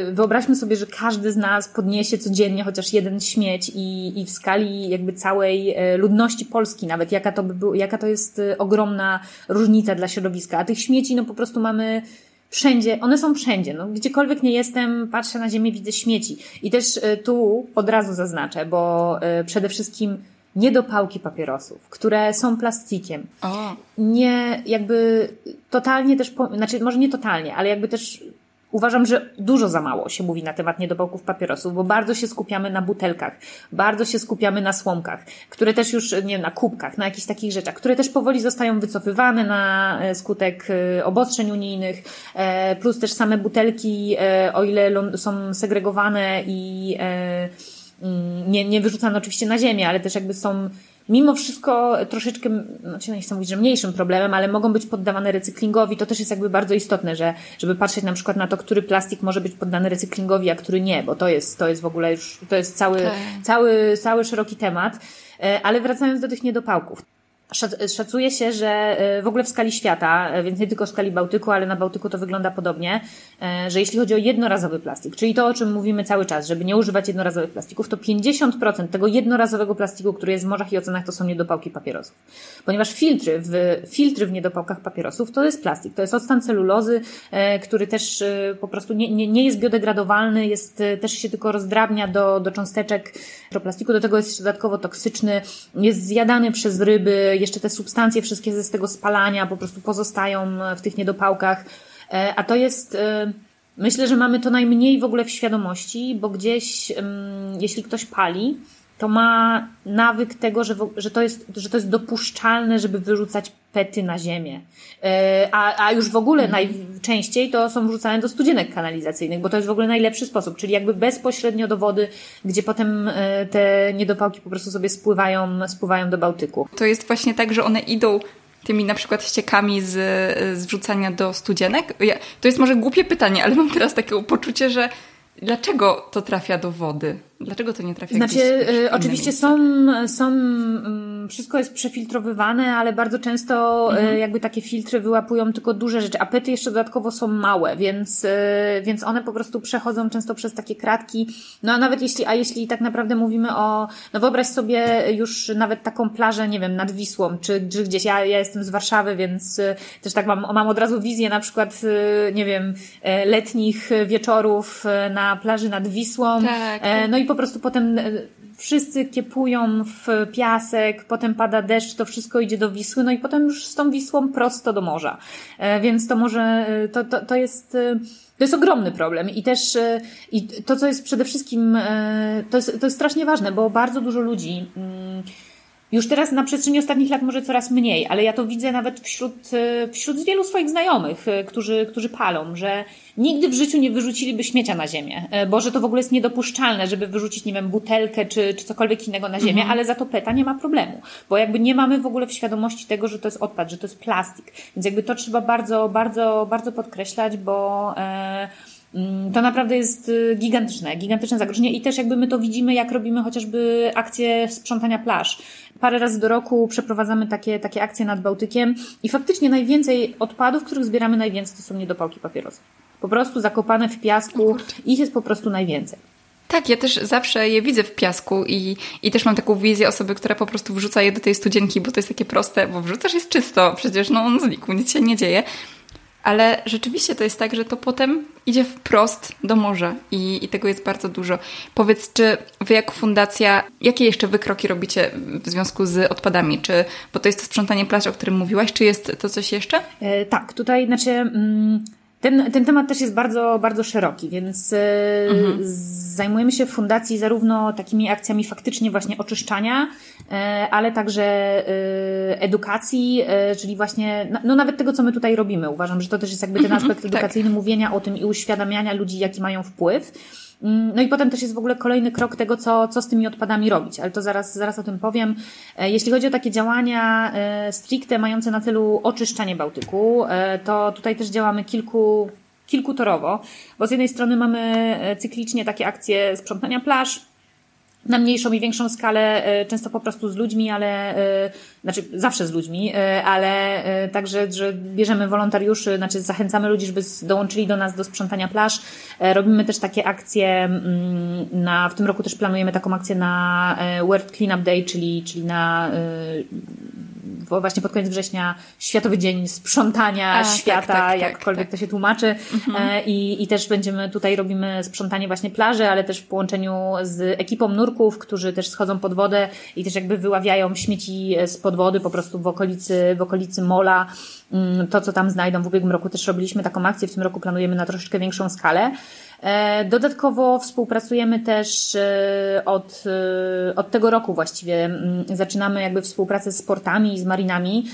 y, wyobraźmy sobie, że każdy z nas podniesie codziennie chociaż jeden śmieć i, i w skali jakby całej e, ludności Polski nawet, jaka to by było, jaka to jest y, ogromna różnica dla środowiska. A tych śmieci no po prostu mamy wszędzie, one są wszędzie. No, gdziekolwiek nie jestem, patrzę na ziemię, widzę śmieci. I też e, tu od razu zaznaczę, bo e, przede wszystkim niedopałki papierosów, które są plastikiem. O. Nie, jakby totalnie też, znaczy może nie totalnie, ale jakby też Uważam, że dużo za mało się mówi na temat niedopałków papierosów, bo bardzo się skupiamy na butelkach, bardzo się skupiamy na słomkach, które też już, nie na kubkach, na jakichś takich rzeczach, które też powoli zostają wycofywane na e, skutek e, obostrzeń unijnych, e, plus też same butelki, o ile są segregowane i mm, nie, nie wyrzucane oczywiście na ziemię, ale też jakby są mimo wszystko troszeczkę, znaczy nie chcę mówić, że mniejszym problemem, ale mogą być poddawane recyklingowi. To też jest jakby bardzo istotne, że, żeby patrzeć na przykład na to, który plastik może być poddany recyklingowi, a który nie, bo to jest, to jest w ogóle już, to jest cały, tak. cały, cały szeroki temat. E, ale wracając do tych niedopałków. Szacuje się, że e, w ogóle w skali świata, e, więc nie tylko w skali Bałtyku, ale na Bałtyku to wygląda podobnie, e, że jeśli chodzi o jednorazowy plastik, czyli to, o czym mówimy cały czas, żeby nie używać jednorazowych plastików, to 50% tego jednorazowego plastiku, który jest w morzach i oceanach, to są niedopałki papierosów. Ponieważ filtry w, filtry w niedopałkach papierosów to jest plastik, to jest octan celulozy, który też po prostu nie, nie, nie jest biodegradowalny, jest, też się tylko rozdrabnia do, do cząsteczek plastiku, do tego jest jeszcze dodatkowo toksyczny, jest zjadany przez ryby, jeszcze te substancje wszystkie z tego spalania po prostu pozostają w tych niedopałkach. E, a to jest, e, myślę, że mamy to najmniej w ogóle w świadomości, bo gdzieś, jeśli ktoś pali, to ma nawyk tego, że, że, to jest, że to jest dopuszczalne, żeby wyrzucać pety na ziemię. E, a, a już w ogóle mhm. najczęściej to są wrzucane do studzienek kanalizacyjnych, bo to jest w ogóle najlepszy sposób, czyli jakby bezpośrednio do wody, gdzie potem e, te niedopałki po prostu sobie spływają, spływają do Bałtyku. To jest właśnie tak, że one idą tymi na przykład ściekami z, z wrzucania do studzienek? Ja, to jest może głupie pytanie, ale mam teraz takie poczucie, że dlaczego to trafia do wody? Dlaczego to nie trafia Znaczy, y, oczywiście są, są, mm, wszystko jest przefiltrowywane, ale bardzo często y, mhm. jakby takie filtry wyłapują tylko duże rzeczy, a pety jeszcze dodatkowo są małe, więc, y, więc one po prostu przechodzą często przez takie kratki. No a nawet jeśli, a jeśli tak naprawdę mówimy o, no wyobraź sobie już nawet taką plażę, nie wiem, nad Wisłą, czy, czy gdzieś, ja, ja jestem z Warszawy, więc też tak mam, mam od razu wizję na przykład, nie wiem, letnich wieczorów na plaży nad Wisłą. Tak, tak. No i po prostu potem e, wszyscy kiepują w piasek, potem pada deszcz, to wszystko idzie do Wisły, no i potem już z tą Wisłą prosto do morza. E, więc to może, e, to, to, to jest, to jest ogromny problem i też i to, co jest przede wszystkim, to jest, to jest strasznie ważne, bo bardzo dużo ludzi mm, już teraz na przestrzeni ostatnich lat może coraz mniej, ale ja to widzę nawet wśród, wśród wielu swoich znajomych, którzy, którzy palą, że nigdy w życiu nie wyrzuciliby śmiecia na ziemię, e, bo że to w ogóle jest niedopuszczalne, żeby wyrzucić, nie wiem, butelkę czy, czy cokolwiek innego na ziemię, mhm. ale za to PETA nie ma problemu, bo jakby nie mamy w ogóle w świadomości tego, że to jest odpad, że to jest plastik, więc jakby to trzeba bardzo, bardzo, bardzo podkreślać, bo e, to naprawdę jest y, gigantyczne, gigantyczne zagrożenie i też jakby my to widzimy, jak robimy chociażby akcje sprzątania plaż. Parę razy do roku przeprowadzamy takie, takie akcje nad Bałtykiem i faktycznie najwięcej odpadów, których zbieramy najwięcej, to są niedopałki papierosów po prostu zakopane w piasku. Ich jest po prostu najwięcej. Tak, ja też zawsze je widzę w piasku i, i też mam taką wizję osoby, która po prostu wrzuca je do tej studzienki, bo to jest takie proste, bo wrzucasz jest czysto, przecież no on znikł, nic się nie dzieje. Ale rzeczywiście to jest tak, że to potem idzie wprost do morza i, i tego jest bardzo dużo. Powiedz, czy wy jako fundacja, jakie jeszcze wykroki robicie w związku z odpadami? Czy, bo to jest to sprzątanie plaż, o którym mówiłaś, czy jest to coś jeszcze? E, tak, tutaj znaczy... Mm ten, ten temat też jest bardzo, bardzo szeroki, więc e, mhm. zajmujemy się w fundacji zarówno takimi akcjami faktycznie właśnie oczyszczania, e, ale także e, edukacji, czyli właśnie, no nawet tego, co my tutaj robimy. Uważam, że to też jest jakby ten mhm, aspekt tak. edukacyjny, tak. mówienia o tym i uświadamiania ludzi, jaki mają wpływ. Mm, no i potem też jest w ogóle kolejny krok tego, co, co z tymi odpadami robić, ale to zaraz, zaraz o tym powiem. E, jeśli chodzi o takie działania e, stricte mające na celu oczyszczanie Bałtyku, e, to tutaj też działamy kilku, kilkutorowo, bo z jednej strony mamy cyklicznie takie akcje sprzątania plaż, na mniejszą i większą skalę, e, często po prostu z ludźmi, ale e, znaczy zawsze z ludźmi, e, ale także, że bierzemy wolontariuszy, znaczy zachęcamy ludzi, żeby dołączyli do nas do sprzątania plaż. Robimy też takie akcje mm, na, w tym roku też planujemy taką akcję na World Cleanup Day, czyli, czyli na właśnie pod koniec września Światowy Dzień Sprzątania A, tak, Świata, tak, tak, jakkolwiek tak, to się tłumaczy. Mhm. I, I też będziemy, tutaj robimy sprzątanie właśnie plaży, ale też w połączeniu z ekipą nurków, którzy też schodzą pod wodę i też jakby wyławiają śmieci z pod wody po prostu w okolicy, w okolicy mola. Mm, to, co tam znajdą. W ubiegłym roku też robiliśmy taką akcję, w tym roku planujemy na troszeczkę większą skalę. E, dodatkowo współpracujemy też e, od, e, od tego roku właściwie. Mm, zaczynamy jakby współpracę z portami i z marinami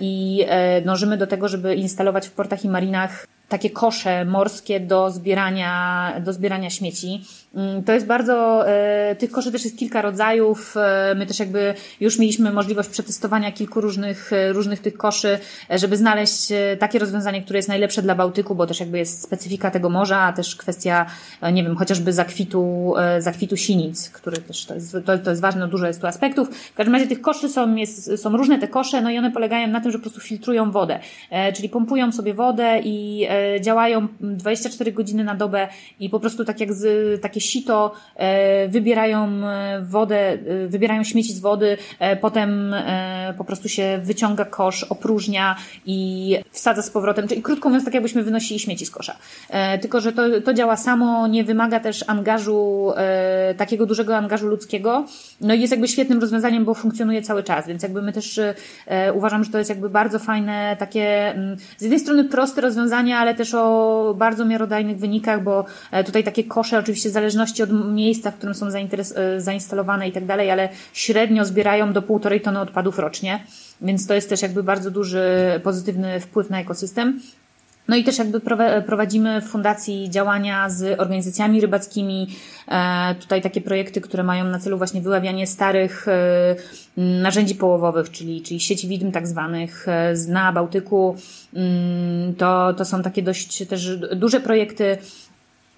i dążymy do tego, żeby instalować w portach i marinach takie kosze morskie do zbierania, do zbierania śmieci. Mm, to jest bardzo, e, tych koszy też jest kilka rodzajów. E, my też jakby już mieliśmy możliwość przetestowania kilku różnych, e, różnych tych koszy, żeby znaleźć takie rozwiązanie, które jest najlepsze dla Bałtyku, bo też jakby jest specyfika tego morza, a też kwestia, nie wiem, chociażby zakwitu, zakwitu sinic, który też to jest, to, to jest ważne, dużo jest tu aspektów. W każdym razie tych koszy są, jest, są różne te kosze, no i one polegają na tym, że po prostu filtrują wodę, czyli pompują sobie wodę i działają 24 godziny na dobę i po prostu tak jak z, takie sito, e, wybierają e, wodę, e, wybierają śmieci z wody, potem po prostu się wyciąga kosz, opróżnia i wsadza z powrotem, czyli krótko mówiąc, tak jakbyśmy wynosili śmieci z kosza. Tylko, że to, to działa samo, nie wymaga też angażu, takiego dużego angażu ludzkiego, no i jest jakby świetnym rozwiązaniem, bo funkcjonuje cały czas, więc jakby my też uważam, że to jest jakby bardzo fajne, takie mm, z jednej strony proste rozwiązanie, ale też o bardzo miarodajnych wynikach, bo tutaj takie kosze oczywiście zależne zależności od miejsca, w którym są e, zainstalowane i tak dalej, ale średnio zbierają do półtorej tony odpadów rocznie, więc to jest też jakby bardzo duży pozytywny wpływ na ekosystem. No i też jakby prowadzimy w fundacji działania z organizacjami rybackimi, e, tutaj takie projekty, które mają na celu właśnie wyławianie starych e, narzędzi połowowych, czyli, czyli sieci widm tak zwanych na Bałtyku. Mm, to, to są takie dość też duże projekty,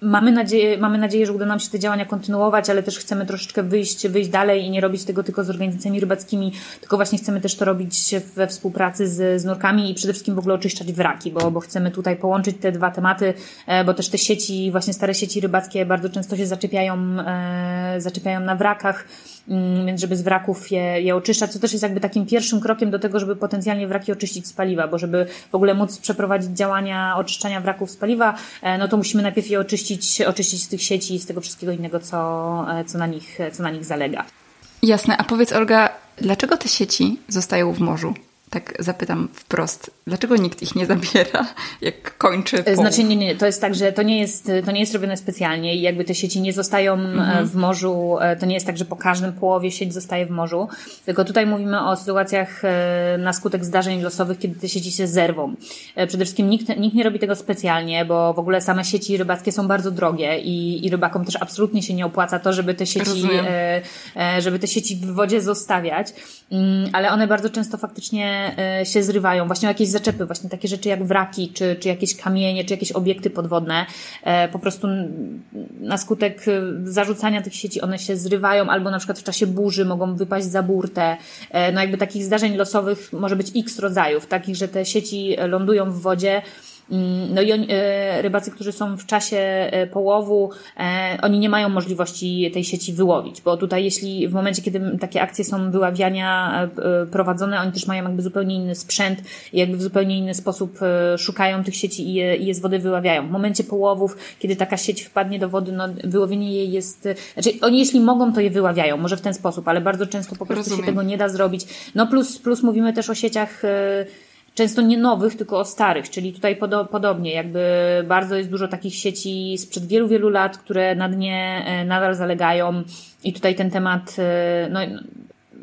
Mamy nadzieję, mamy nadzieję, że uda nam się te działania kontynuować, ale też chcemy troszeczkę wyjść, wyjść dalej i nie robić tego tylko z organizacjami rybackimi, tylko właśnie chcemy też to robić we współpracy z, z nurkami i przede wszystkim w ogóle oczyszczać wraki, bo, bo chcemy tutaj połączyć te dwa tematy, e, bo też te sieci, właśnie stare sieci rybackie bardzo często się zaczepiają, e, zaczepiają na wrakach, więc żeby z wraków je, je oczyszczać, co też jest jakby takim pierwszym krokiem do tego, żeby potencjalnie wraki oczyścić z paliwa, bo żeby w ogóle móc przeprowadzić działania oczyszczania wraków z paliwa, e, no to musimy najpierw je oczyścić oczyścić, z tych sieci i z tego wszystkiego innego, co, co, na nich, co na nich zalega. Jasne, a powiedz Olga, dlaczego te sieci zostają w morzu? Tak zapytam wprost. Dlaczego nikt ich nie zabiera, jak kończy połów? Znaczy nie, nie, to jest tak, że to nie jest, to nie jest robione specjalnie i jakby te sieci nie zostają e, mhm. w morzu, e, to nie jest tak, że po każdym połowie sieć zostaje w morzu, tylko tutaj mówimy o sytuacjach e, na skutek zdarzeń losowych, kiedy te sieci się zerwą. Przede wszystkim nikt, nikt nie robi tego specjalnie, bo w ogóle same sieci rybackie są bardzo drogie i, i rybakom też absolutnie się nie opłaca to, żeby te sieci, Rozumiem. żeby te sieci w wodzie zostawiać, mm, ale one bardzo często faktycznie E, się zrywają, właśnie jakieś zaczepy, właśnie takie rzeczy jak wraki, czy, czy jakieś kamienie, czy jakieś obiekty podwodne, e, po prostu na skutek e, zarzucania tych sieci one się zrywają, albo na przykład w czasie burzy mogą wypaść za burtę. No jakby takich zdarzeń losowych może być x rodzajów, takich, że te sieci lądują w wodzie, no i oni, e, rybacy, którzy są w czasie e, połowu, e, oni nie mają możliwości tej sieci wyłowić, bo tutaj jeśli w momencie, kiedy takie akcje są wyławiania prowadzone, oni też mają jakby zupełnie inny sprzęt i jakby w zupełnie inny sposób szukają tych sieci i je, i je z wody wyławiają. W momencie połowów, kiedy taka sieć wpadnie do wody, no wyłowienie jej jest, znaczy oni jeśli mogą, to je wyławiają, może w ten sposób, ale bardzo często po prostu Rozumiem. się tego nie da zrobić. No plus, plus mówimy też o sieciach często nie nowych, tylko o starych, czyli tutaj podo podobnie, jakby bardzo jest dużo takich sieci sprzed wielu, wielu lat, które na dnie e, nadal zalegają i tutaj ten temat, e, no,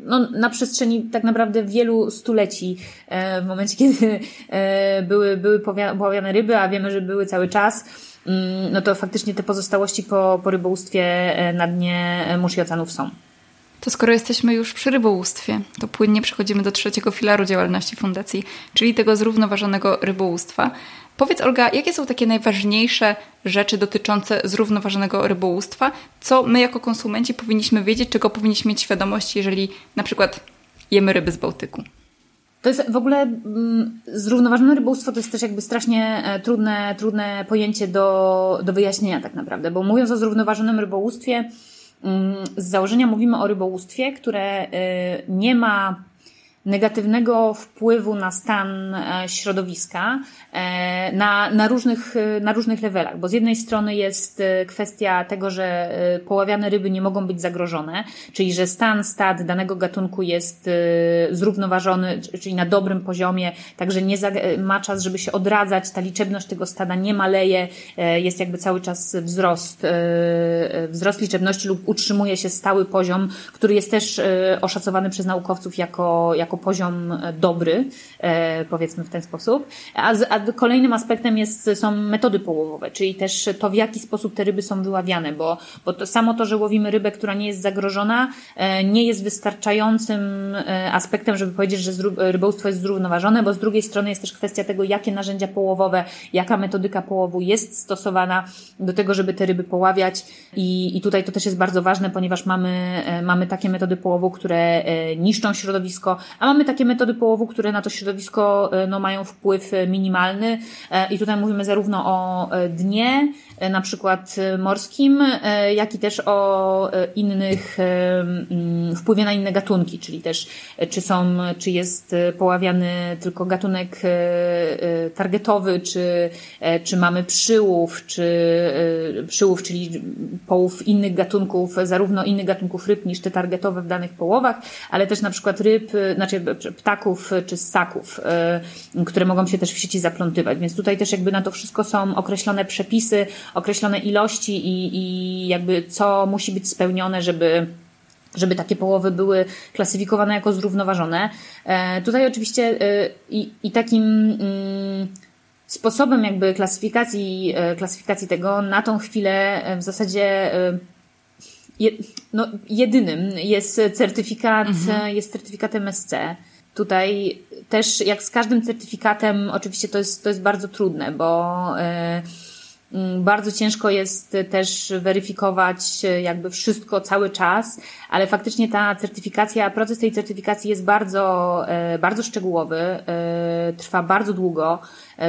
no, na przestrzeni tak naprawdę wielu stuleci, e, w momencie kiedy były, były poławiane ryby, a wiemy, że były cały czas, mm, no to faktycznie te pozostałości po, po rybołówstwie na dnie mórz i oceanów są. To skoro jesteśmy już przy rybołówstwie, to płynnie przechodzimy do trzeciego filaru działalności fundacji, czyli tego zrównoważonego rybołówstwa. Powiedz Olga, jakie są takie najważniejsze rzeczy dotyczące zrównoważonego rybołówstwa? Co my jako konsumenci powinniśmy wiedzieć, czego powinniśmy mieć świadomość, jeżeli na przykład jemy ryby z Bałtyku? To jest w ogóle mm, zrównoważone rybołówstwo to jest też jakby strasznie e, trudne, trudne pojęcie do, do wyjaśnienia tak naprawdę, bo mówiąc o zrównoważonym rybołówstwie, z założenia mówimy o rybołówstwie, które y, nie ma negatywnego wpływu na stan e, środowiska e, na, na, różnych, e, na różnych levelach, bo z jednej strony jest kwestia tego, że poławiane ryby nie mogą być zagrożone, czyli że stan stad danego gatunku jest zrównoważony, czyli na dobrym poziomie, także nie ma czas, żeby się odradzać, ta liczebność tego stada nie maleje, jest jakby cały czas wzrost, wzrost liczebności lub utrzymuje się stały poziom, który jest też oszacowany przez naukowców jako, jako poziom dobry, powiedzmy w ten sposób. A, z, a kolejnym aspektem jest, są metody połowowe, czyli też to, w jaki sposób te ryby są wyławiane, bo, bo to samo to, że łowimy rybę, która nie jest zagrożona, nie jest wystarczającym aspektem, żeby powiedzieć, że rybołówstwo jest zrównoważone, bo z drugiej strony jest też kwestia tego, jakie narzędzia połowowe, jaka metodyka połowu jest stosowana do tego, żeby te ryby poławiać i, i tutaj to też jest bardzo ważne, ponieważ mamy, e, mamy takie metody połowu, które e, niszczą środowisko, a mamy takie metody połowu, które na to środowisko e, no, mają wpływ minimalny i tutaj mówimy zarówno o dnie, na przykład morskim, jak i też o innych, mm, wpływie na inne gatunki, czyli też czy są, czy jest poławiany tylko gatunek targetowy, czy, czy mamy przyłów, czy przyłów, czyli połów innych gatunków, zarówno innych gatunków ryb niż te targetowe w danych połowach, ale też na przykład ryb, znaczy ptaków czy ssaków, które mogą się też w sieci zaplątywać. Więc tutaj też jakby na to wszystko są określone przepisy, określone ilości i, i jakby co musi być spełnione, żeby żeby takie połowy były klasyfikowane jako zrównoważone. E, tutaj oczywiście e, i, i takim mm, sposobem jakby klasyfikacji, e, klasyfikacji tego na tą chwilę w zasadzie no, jedynym jest certyfikat, mhm. jest certyfikat MSC. Tutaj też jak z każdym certyfikatem, oczywiście to jest, to jest bardzo trudne, bo Mm, bardzo ciężko jest też weryfikować e, jakby wszystko cały czas, ale faktycznie ta certyfikacja, proces tej certyfikacji jest bardzo, e, bardzo szczegółowy, e, trwa bardzo długo.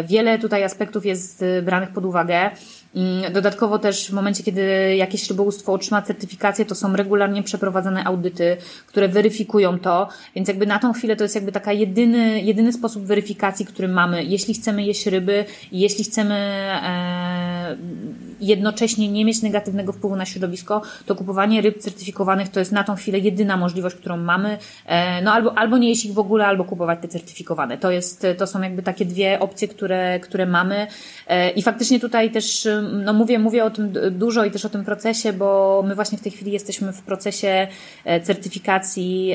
Wiele tutaj aspektów jest branych pod uwagę. Mm, dodatkowo też w momencie, kiedy jakieś rybołówstwo otrzyma certyfikację, to są regularnie przeprowadzane audyty, które weryfikują to, więc jakby na tą chwilę to jest jakby taka jedyny, jedyny sposób weryfikacji, który mamy, jeśli chcemy jeść ryby i jeśli chcemy e, jednocześnie nie mieć negatywnego wpływu na środowisko, to kupowanie ryb certyfikowanych to jest na tą chwilę jedyna możliwość, którą mamy, e, no albo, albo nie jeść ich w ogóle, albo kupować te certyfikowane. To jest, to są jakby takie dwie opcje, które, które mamy e, i faktycznie tutaj też no mówię, mówię o tym dużo i też o tym procesie, bo my właśnie w tej chwili jesteśmy w procesie e, certyfikacji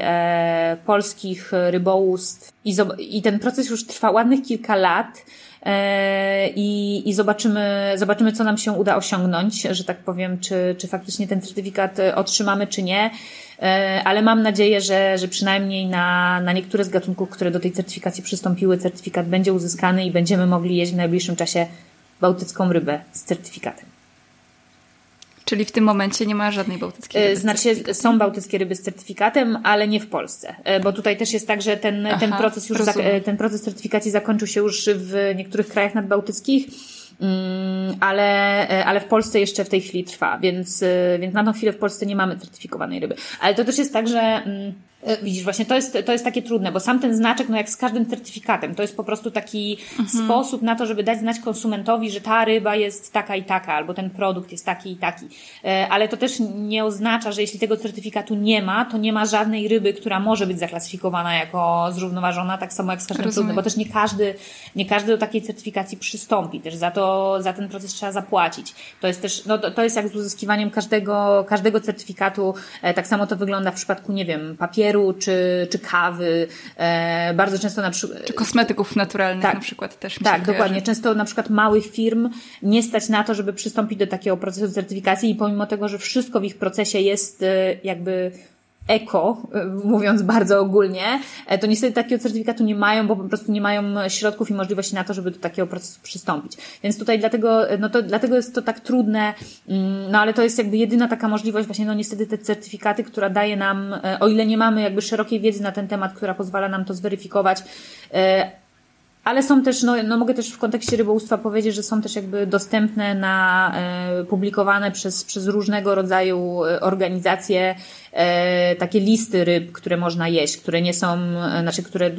polskich rybołówstw i, i ten proces już trwa ładnych kilka lat. E, I, i zobaczymy, zobaczymy, co nam się uda osiągnąć, że tak powiem, czy, czy faktycznie ten certyfikat otrzymamy, czy nie. Ale mam nadzieję, że, że przynajmniej na, na niektóre z gatunków, które do tej certyfikacji przystąpiły, certyfikat będzie uzyskany i będziemy mogli jeść w najbliższym czasie bałtycką rybę z certyfikatem. Czyli w tym momencie nie ma żadnej bałtyckiej ryby. Znaczy, są bałtyckie ryby z certyfikatem, ale nie w Polsce. E, bo tutaj też jest tak, że ten, Aha, ten, proces, już e, ten proces certyfikacji zakończył się już w niektórych krajach nadbałtyckich. Mm, ale, e, ale w Polsce jeszcze w tej chwili trwa, więc, więc na tą chwilę w Polsce nie mamy certyfikowanej ryby. Ale to też jest tak, że mm, E, widzisz, właśnie to jest, to jest takie trudne, bo sam ten znaczek, no jak z każdym certyfikatem, to jest po prostu taki mhm. sposób na to, żeby dać znać konsumentowi, że ta ryba jest taka i taka, albo ten produkt jest taki i taki. E, ale to też nie oznacza, że jeśli tego certyfikatu nie ma, to nie ma żadnej ryby, która może być zaklasyfikowana jako zrównoważona, tak samo jak z każdym produktem, bo też nie każdy, nie każdy do takiej certyfikacji przystąpi. Też za to, za ten proces trzeba zapłacić. To jest też, no to, to jest jak z uzyskiwaniem każdego, każdego certyfikatu. E, tak samo to wygląda w przypadku, nie wiem, papieru, czy, czy kawy. E, bardzo często na przykład... Czy kosmetyków naturalnych tak, na przykład też. tak, dokładnie. Często na przykład małych firm nie stać na to, żeby przystąpić do takiego procesu certyfikacji i pomimo tego, że wszystko w ich procesie jest e, jakby eko, e, mówiąc bardzo ogólnie, e, to niestety takiego certyfikatu nie mają, bo po prostu nie mają środków i możliwości na to, żeby do takiego procesu przystąpić. Więc tutaj dlatego, e, no to, dlatego jest to tak trudne, mm, no ale to jest jakby jedyna taka możliwość, właśnie no niestety te certyfikaty, która daje nam, o ile nie mamy jakby szerokiej wiedzy na ten temat, która pozwala nam to zweryfikować, ale są też, no, no mogę też w kontekście rybołówstwa powiedzieć, że są też jakby dostępne na, e, publikowane przez, przez różnego rodzaju e, organizacje e, takie listy ryb, które można jeść, które nie są, e, znaczy, które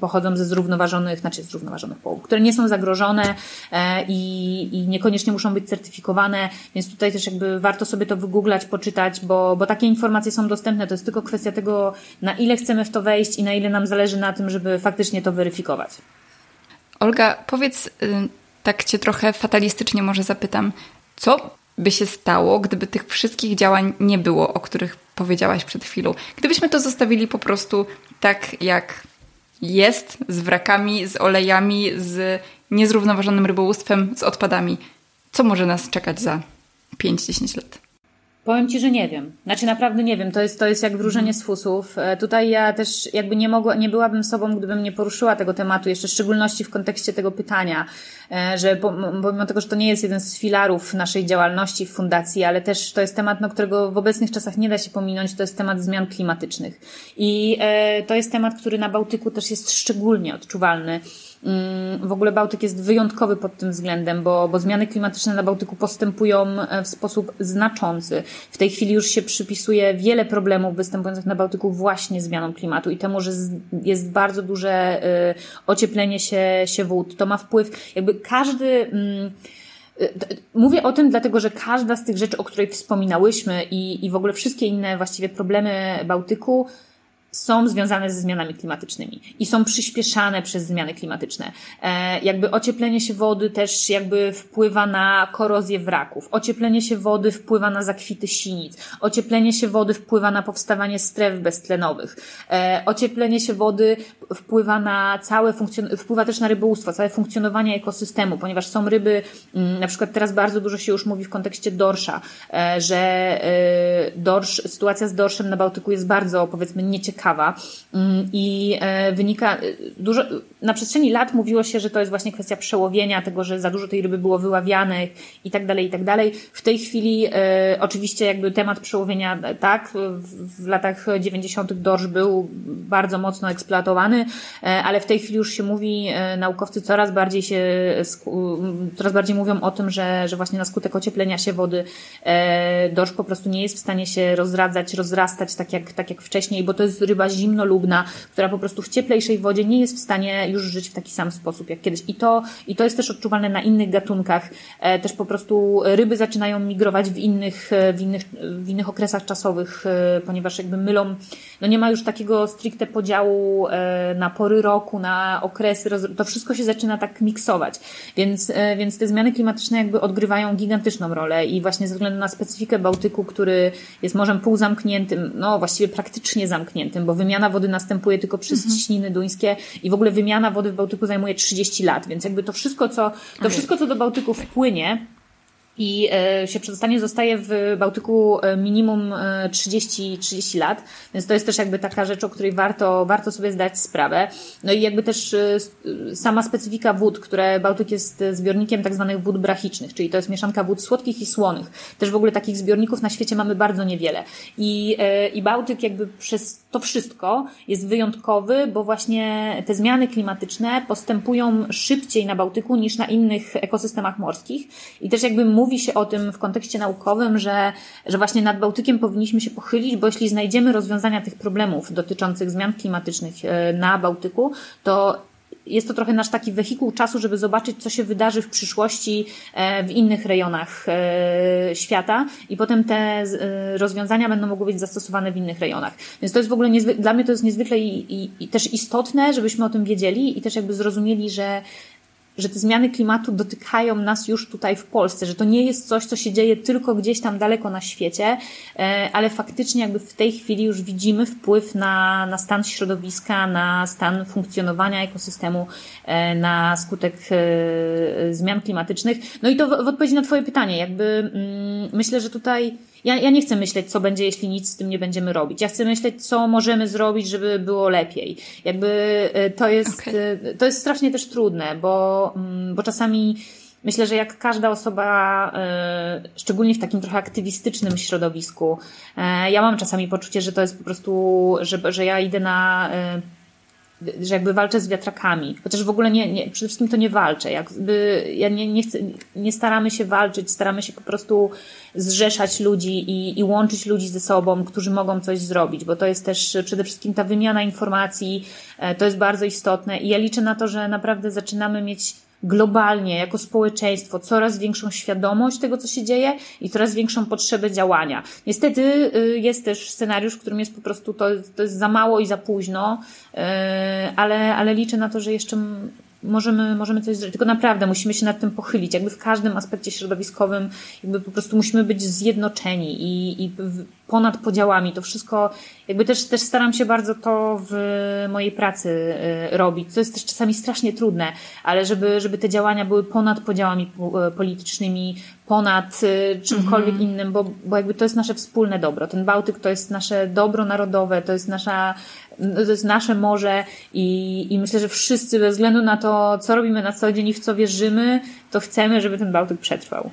pochodzą ze zrównoważonych, znaczy zrównoważonych połów, które nie są zagrożone e, i, i niekoniecznie muszą być certyfikowane, więc tutaj też jakby warto sobie to wygooglać, poczytać, bo, bo takie informacje są dostępne. To jest tylko kwestia tego, na ile chcemy w to wejść i na ile nam zależy na tym, żeby faktycznie to weryfikować. Olga, powiedz, y, tak cię trochę fatalistycznie może zapytam, co by się stało, gdyby tych wszystkich działań nie było, o których powiedziałaś przed chwilą? Gdybyśmy to zostawili po prostu tak, jak jest z wrakami, z olejami, z niezrównoważonym rybołówstwem, z odpadami. Co może nas czekać za 5-10 lat? Powiem Ci, że nie wiem. Znaczy naprawdę nie wiem. To jest, to jest jak wróżenie z fusów. E, tutaj ja też jakby nie mogła, nie byłabym sobą, gdybym nie poruszyła tego tematu, jeszcze w szczególności w kontekście tego pytania, e, że pomimo tego, że to nie jest jeden z filarów naszej działalności w fundacji, ale też to jest temat, no, którego w obecnych czasach nie da się pominąć, to jest temat zmian klimatycznych. I e, to jest temat, który na Bałtyku też jest szczególnie odczuwalny. Mm, w ogóle Bałtyk jest wyjątkowy pod tym względem, bo, bo zmiany klimatyczne na Bałtyku postępują e, w sposób znaczący. W tej chwili już się przypisuje wiele problemów występujących na Bałtyku właśnie zmianą klimatu i temu, że jest bardzo duże e, ocieplenie się, się wód. To ma wpływ, jakby każdy. Mm, e, mówię o tym dlatego, że każda z tych rzeczy, o której wspominałyśmy i, i w ogóle wszystkie inne właściwie problemy Bałtyku są związane ze zmianami klimatycznymi i są przyspieszane przez zmiany klimatyczne. E, jakby ocieplenie się wody też jakby wpływa na korozję wraków. Ocieplenie się wody wpływa na zakwity sinic. Ocieplenie się wody wpływa na powstawanie stref beztlenowych. E, ocieplenie się wody wpływa na całe funkcjon- wpływa też na rybołówstwo, całe funkcjonowanie ekosystemu, ponieważ są ryby, mm, na przykład teraz bardzo dużo się już mówi w kontekście dorsza, e, że e, dorsz, sytuacja z dorszem na Bałtyku jest bardzo powiedzmy nieciekawa ciekawa mm, i e, wynika e, dużo, na przestrzeni lat mówiło się, że to jest właśnie kwestia przełowienia, tego, że za dużo tej ryby było wyławianych i tak dalej, i tak dalej. W tej chwili e, oczywiście jakby temat przełowienia, tak, w, latach 90. dorsz był bardzo mocno eksploatowany, ale w tej chwili już się mówi, naukowcy coraz bardziej się, coraz bardziej mówią o tym, że, że właśnie na skutek ocieplenia się wody dorsz po prostu nie jest w stanie się rozradzać, rozrastać tak jak, tak jak wcześniej, bo to jest ryba zimnolubna, która po prostu w cieplejszej wodzie nie jest w stanie już żyć w taki sam sposób jak kiedyś. I to, i to jest też odczuwalne na innych gatunkach. E, też po prostu ryby zaczynają migrować w innych, e, w innych, w innych okresach czasowych, e, ponieważ jakby mylą, no nie ma już takiego stricte podziału na pory roku, na okresy, to wszystko się zaczyna tak miksować. Więc, więc te zmiany klimatyczne jakby odgrywają gigantyczną rolę i właśnie ze względu na specyfikę Bałtyku, który jest morzem półzamkniętym, no właściwie praktycznie zamkniętym, bo wymiana wody następuje tylko przez mhm. śniny duńskie i w ogóle wymiana wody w Bałtyku zajmuje 30 lat, więc jakby to wszystko, co, to wszystko, co do Bałtyku wpłynie, i e, się przedostanie zostaje w Bałtyku e, minimum 30, e, 30 lat, więc to jest też jakby taka rzecz, o której warto, warto sobie zdać sprawę. No i jakby też sama specyfika wód, które Bałtyk jest zbiornikiem tak zwanych wód brachicznych, czyli to jest mieszanka wód słodkich i słonych. Też w ogóle takich zbiorników na świecie mamy bardzo niewiele. I, i Bałtyk jakby przez to wszystko jest wyjątkowy, bo właśnie te zmiany klimatyczne postępują szybciej na Bałtyku niż na innych ekosystemach morskich i też jakby mówi się o tym w kontekście naukowym, że, że właśnie nad Bałtykiem powinniśmy się pochylić, bo jeśli znajdziemy rozwiązania tych problemów dotyczących zmian klimatycznych e, na Bałtyku, to jest to trochę nasz taki wehikuł czasu, żeby zobaczyć, co się wydarzy w przyszłości e, w innych rejonach e, świata i potem te rozwiązania będą mogły być zastosowane w innych rejonach. Więc to jest w ogóle dla mnie to jest niezwykle i, i, i też istotne, żebyśmy o tym wiedzieli i też jakby zrozumieli, że że te zmiany klimatu dotykają nas już tutaj w Polsce, że to nie jest coś, co się dzieje tylko gdzieś tam daleko na świecie, e, ale faktycznie jakby w tej chwili już widzimy wpływ na, na stan środowiska, na stan funkcjonowania ekosystemu, e, na skutek e, zmian klimatycznych. No i to w, w odpowiedzi na Twoje pytanie, jakby mm, myślę, że tutaj ja, ja nie chcę myśleć, co będzie, jeśli nic z tym nie będziemy robić. Ja chcę myśleć, co możemy zrobić, żeby było lepiej. Jakby e, to jest, okay. To jest strasznie też trudne, bo, mm, bo czasami myślę, że jak każda osoba, e, szczególnie w takim trochę aktywistycznym środowisku, ja mam czasami poczucie, że to jest po prostu, że, że ja idę na że jakby walczę z wiatrakami. Chociaż w ogóle nie, nie przede wszystkim to nie walczę. Jakby ja nie, nie, chcę, nie staramy się walczyć, staramy się po prostu zrzeszać ludzi i, i łączyć ludzi ze sobą, którzy mogą coś zrobić, bo to jest też przede wszystkim ta wymiana informacji, e, to jest bardzo istotne i ja liczę na to, że naprawdę zaczynamy mieć globalnie, jako społeczeństwo, coraz większą świadomość tego, co się dzieje i coraz większą potrzebę działania. Niestety y, jest też scenariusz, w którym jest po prostu to, to jest za mało i za późno, y, ale, ale liczę na to, że jeszcze możemy, możemy coś zrobić. Tylko naprawdę musimy się nad tym pochylić. Jakby w każdym aspekcie środowiskowym, jakby po prostu musimy być zjednoczeni i, i ponad podziałami. To wszystko, jakby też, też staram się bardzo to w mojej pracy y, robić, co jest też czasami strasznie trudne, ale żeby, żeby te działania były ponad podziałami y, politycznymi, ponad y, czymkolwiek mm -hmm. innym, bo, bo jakby to jest nasze wspólne dobro. Ten Bałtyk to jest nasze dobro narodowe, to jest nasza to jest nasze morze i, i myślę, że wszyscy bez względu na to, co robimy na co dzień i w co wierzymy, to chcemy, żeby ten Bałtyk przetrwał.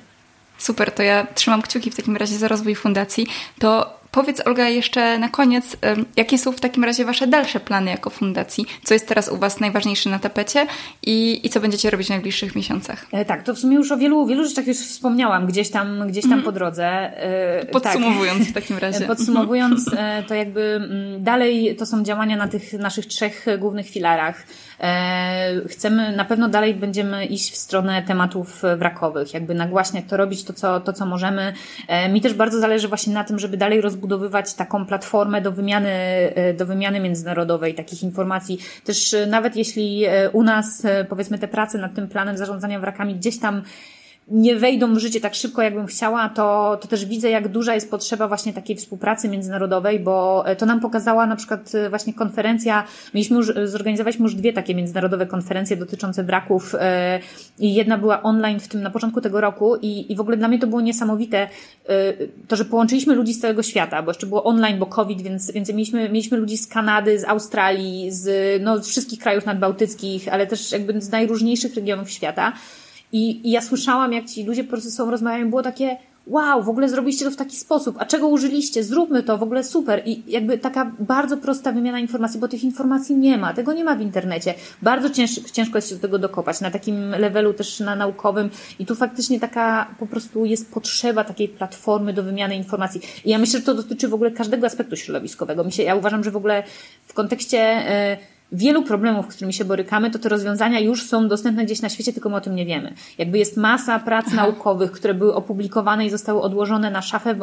Super, to ja trzymam kciuki w takim razie za rozwój fundacji. To powiedz, Olga, jeszcze na koniec, jakie są w takim razie Wasze dalsze plany jako fundacji? Co jest teraz u Was najważniejsze na tapecie i, i co będziecie robić w najbliższych miesiącach? E, tak, to w sumie już o wielu, wielu rzeczach już wspomniałam gdzieś tam, gdzieś tam mm. po drodze. E, Podsumowując tak. w takim razie. Podsumowując, e, to jakby mm, dalej to są działania na tych naszych trzech głównych filarach. E, chcemy, na pewno dalej będziemy iść w stronę tematów wrakowych, jakby nagłaśniać to, robić to, co, to, co możemy. E, mi też bardzo zależy właśnie na tym, żeby dalej rozbudowywać taką platformę do wymiany, e, do wymiany międzynarodowej takich informacji. Też nawet jeśli u nas, powiedzmy, te prace nad tym planem zarządzania wrakami gdzieś tam nie wejdą w życie tak szybko, jakbym chciała, to, to też widzę, jak duża jest potrzeba właśnie takiej współpracy międzynarodowej, bo e, to nam pokazała na przykład e, właśnie konferencja, mieliśmy już, e, zorganizowaliśmy już dwie takie międzynarodowe konferencje dotyczące braków i jedna była online w tym na początku tego roku i, i w ogóle dla mnie to było niesamowite, to, że połączyliśmy ludzi z całego świata, bo jeszcze było online, bo COVID, więc, więc mieliśmy, mieliśmy ludzi z Kanady, z Australii, z no, wszystkich krajów nadbałtyckich, ale też jakby z najróżniejszych regionów świata. I, I ja słyszałam, jak ci ludzie po prostu są rozmawiają, było takie, wow, w ogóle zrobiliście to w taki sposób, a czego użyliście, zróbmy to, w ogóle super. I jakby taka bardzo prosta wymiana informacji, bo tych informacji nie ma, tego nie ma w internecie. Bardzo ciężko, ciężko jest się do tego dokopać, na takim levelu też na naukowym i tu faktycznie taka po prostu jest potrzeba takiej platformy do wymiany informacji. I ja myślę, że to dotyczy w ogóle każdego aspektu środowiskowego. Mi się, ja uważam, że w ogóle w kontekście... Yy, wielu problemów, z którymi się borykamy, to te rozwiązania już są dostępne gdzieś na świecie, tylko my o tym nie wiemy. Jakby jest masa prac Aha. naukowych, które były opublikowane i zostały odłożone na szafę,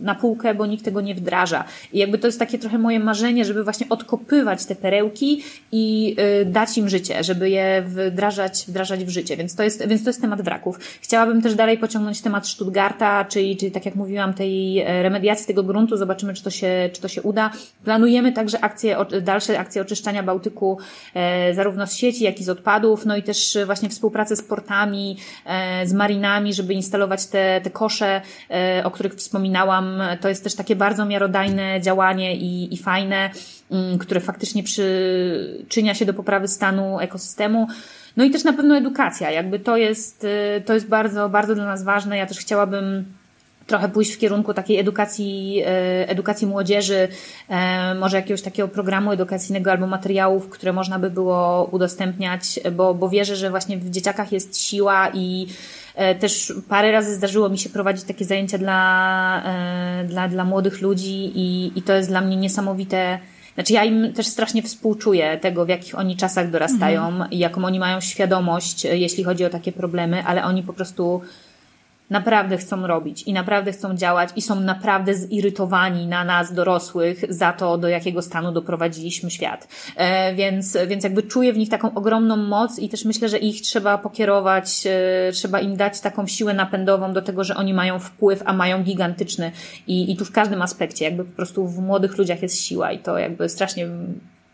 na półkę, bo nikt tego nie wdraża. I jakby to jest takie trochę moje marzenie, żeby właśnie odkopywać te perełki i y, dać im życie, żeby je wdrażać, wdrażać w życie. Więc to jest, więc to jest temat wraków. Chciałabym też dalej pociągnąć temat Stuttgarta, czyli, czyli tak jak mówiłam, tej e, remediacji tego gruntu. Zobaczymy, czy to się, czy to się uda. Planujemy także akcje, dalsze akcje oczyszczania Bałtyku Bałtyku, e, zarówno z sieci, jak i z odpadów, no i też właśnie współpracę z portami, e, z marinami, żeby instalować te, te kosze, e, o których wspominałam. To jest też takie bardzo miarodajne działanie i, i fajne, mm, które faktycznie przyczynia się do poprawy stanu ekosystemu. No i też na pewno edukacja, jakby to jest, to jest bardzo, bardzo dla nas ważne. Ja też chciałabym trochę pójść w kierunku takiej edukacji, e, edukacji młodzieży, e, może jakiegoś takiego programu edukacyjnego albo materiałów, które można by było udostępniać, bo, bo wierzę, że właśnie w dzieciakach jest siła i e, też parę razy zdarzyło mi się prowadzić takie zajęcia dla, dla, dla młodych ludzi i, i to jest dla mnie niesamowite. Znaczy ja im też strasznie współczuję tego, w jakich oni czasach dorastają mhm. i jaką oni mają świadomość, jeśli chodzi o takie problemy, ale oni po prostu naprawdę chcą robić i naprawdę chcą działać i są naprawdę zirytowani na nas, dorosłych, za to, do jakiego stanu doprowadziliśmy świat. E, więc, więc jakby czuję w nich taką ogromną moc i też myślę, że ich trzeba pokierować, e, trzeba im dać taką siłę napędową do tego, że oni mają wpływ, a mają gigantyczny i, i tu w każdym aspekcie, jakby po prostu w młodych ludziach jest siła i to jakby strasznie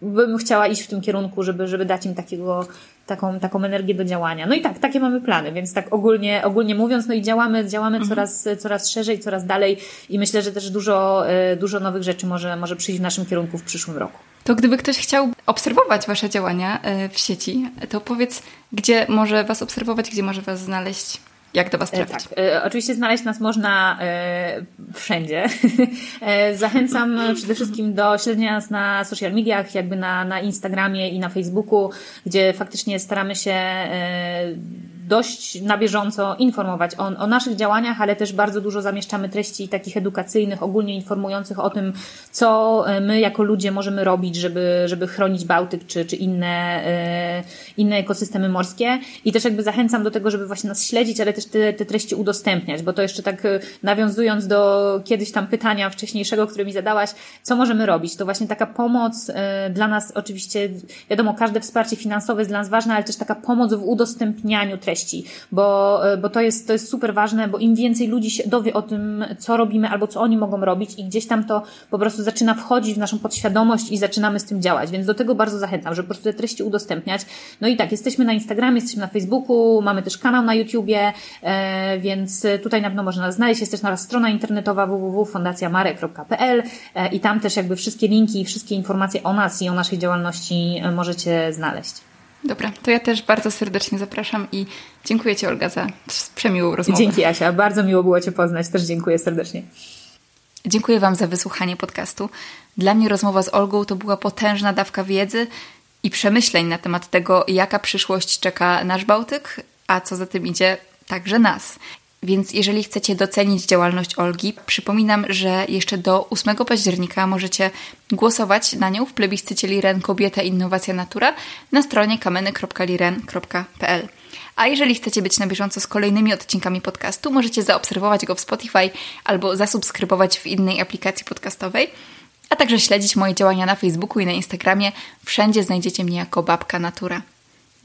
bym chciała iść w tym kierunku, żeby, żeby dać im takiego, taką, taką energię do działania. No i tak, takie mamy plany, więc tak ogólnie, ogólnie mówiąc, no i działamy, działamy mhm. coraz, coraz szerzej, coraz dalej i myślę, że też dużo, e, dużo nowych rzeczy może, może przyjść w naszym kierunku w przyszłym roku. To gdyby ktoś chciał obserwować Wasze działania e, w sieci, to powiedz, gdzie może Was obserwować, gdzie może Was znaleźć? Jak do Was e, trafić? Tak, e, oczywiście znaleźć nas można e, wszędzie. Zachęcam przede wszystkim do śledzenia nas na social mediach, jakby na, na Instagramie i na Facebooku, gdzie faktycznie staramy się dość na bieżąco informować o, o naszych działaniach, ale też bardzo dużo zamieszczamy treści takich edukacyjnych, ogólnie informujących o tym, co my jako ludzie możemy robić, żeby, żeby chronić Bałtyk czy, czy inne, inne ekosystemy morskie. I też jakby zachęcam do tego, żeby właśnie nas śledzić, ale też te, te treści udostępniać, bo to jeszcze tak nawiązując do kiedyś tam pytania wcześniejszego, które mi zadałaś, co możemy robić, to właśnie taka pomoc dla nas oczywiście, wiadomo, każde wsparcie finansowe jest dla nas ważne, ale też taka pomoc w udostępnianiu treści, bo, e, bo to, jest, to jest super ważne, bo im więcej ludzi się dowie o tym, co robimy albo co oni mogą robić i gdzieś tam to po prostu zaczyna wchodzić w naszą podświadomość i zaczynamy z tym działać, więc do tego bardzo zachęcam, żeby po prostu te treści udostępniać. No i tak, jesteśmy na Instagramie, jesteśmy na Facebooku, mamy też kanał na YouTubie, e, więc tutaj na pewno można znaleźć, jest też nasza strona internetowa www.fundacjamare.pl e, i tam też jakby wszystkie linki i wszystkie informacje o nas i o naszej działalności możecie znaleźć. Dobra, to ja też bardzo serdecznie zapraszam i dziękuję Ci Olga za przemiłą rozmowę. Dzięki Asia, bardzo miło było Cię poznać, też dziękuję serdecznie. Dziękuję Wam za wysłuchanie podcastu. Dla mnie rozmowa z Olgą to była potężna dawka wiedzy i przemyśleń na temat tego, jaka przyszłość czeka nasz Bałtyk, a co za tym idzie, także nas. Więc jeżeli chcecie docenić działalność Olgi, przypominam, że jeszcze do 8 października możecie głosować na nią w plebiscycie Liren Kobieta Innowacja Natura na stronie kameny.liren.pl. A jeżeli chcecie być na bieżąco z kolejnymi odcinkami podcastu, możecie zaobserwować go w Spotify albo zasubskrybować w innej aplikacji podcastowej, a także śledzić moje działania na Facebooku i na Instagramie. Wszędzie znajdziecie mnie jako Babka Natura.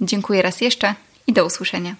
Dziękuję raz jeszcze i do usłyszenia.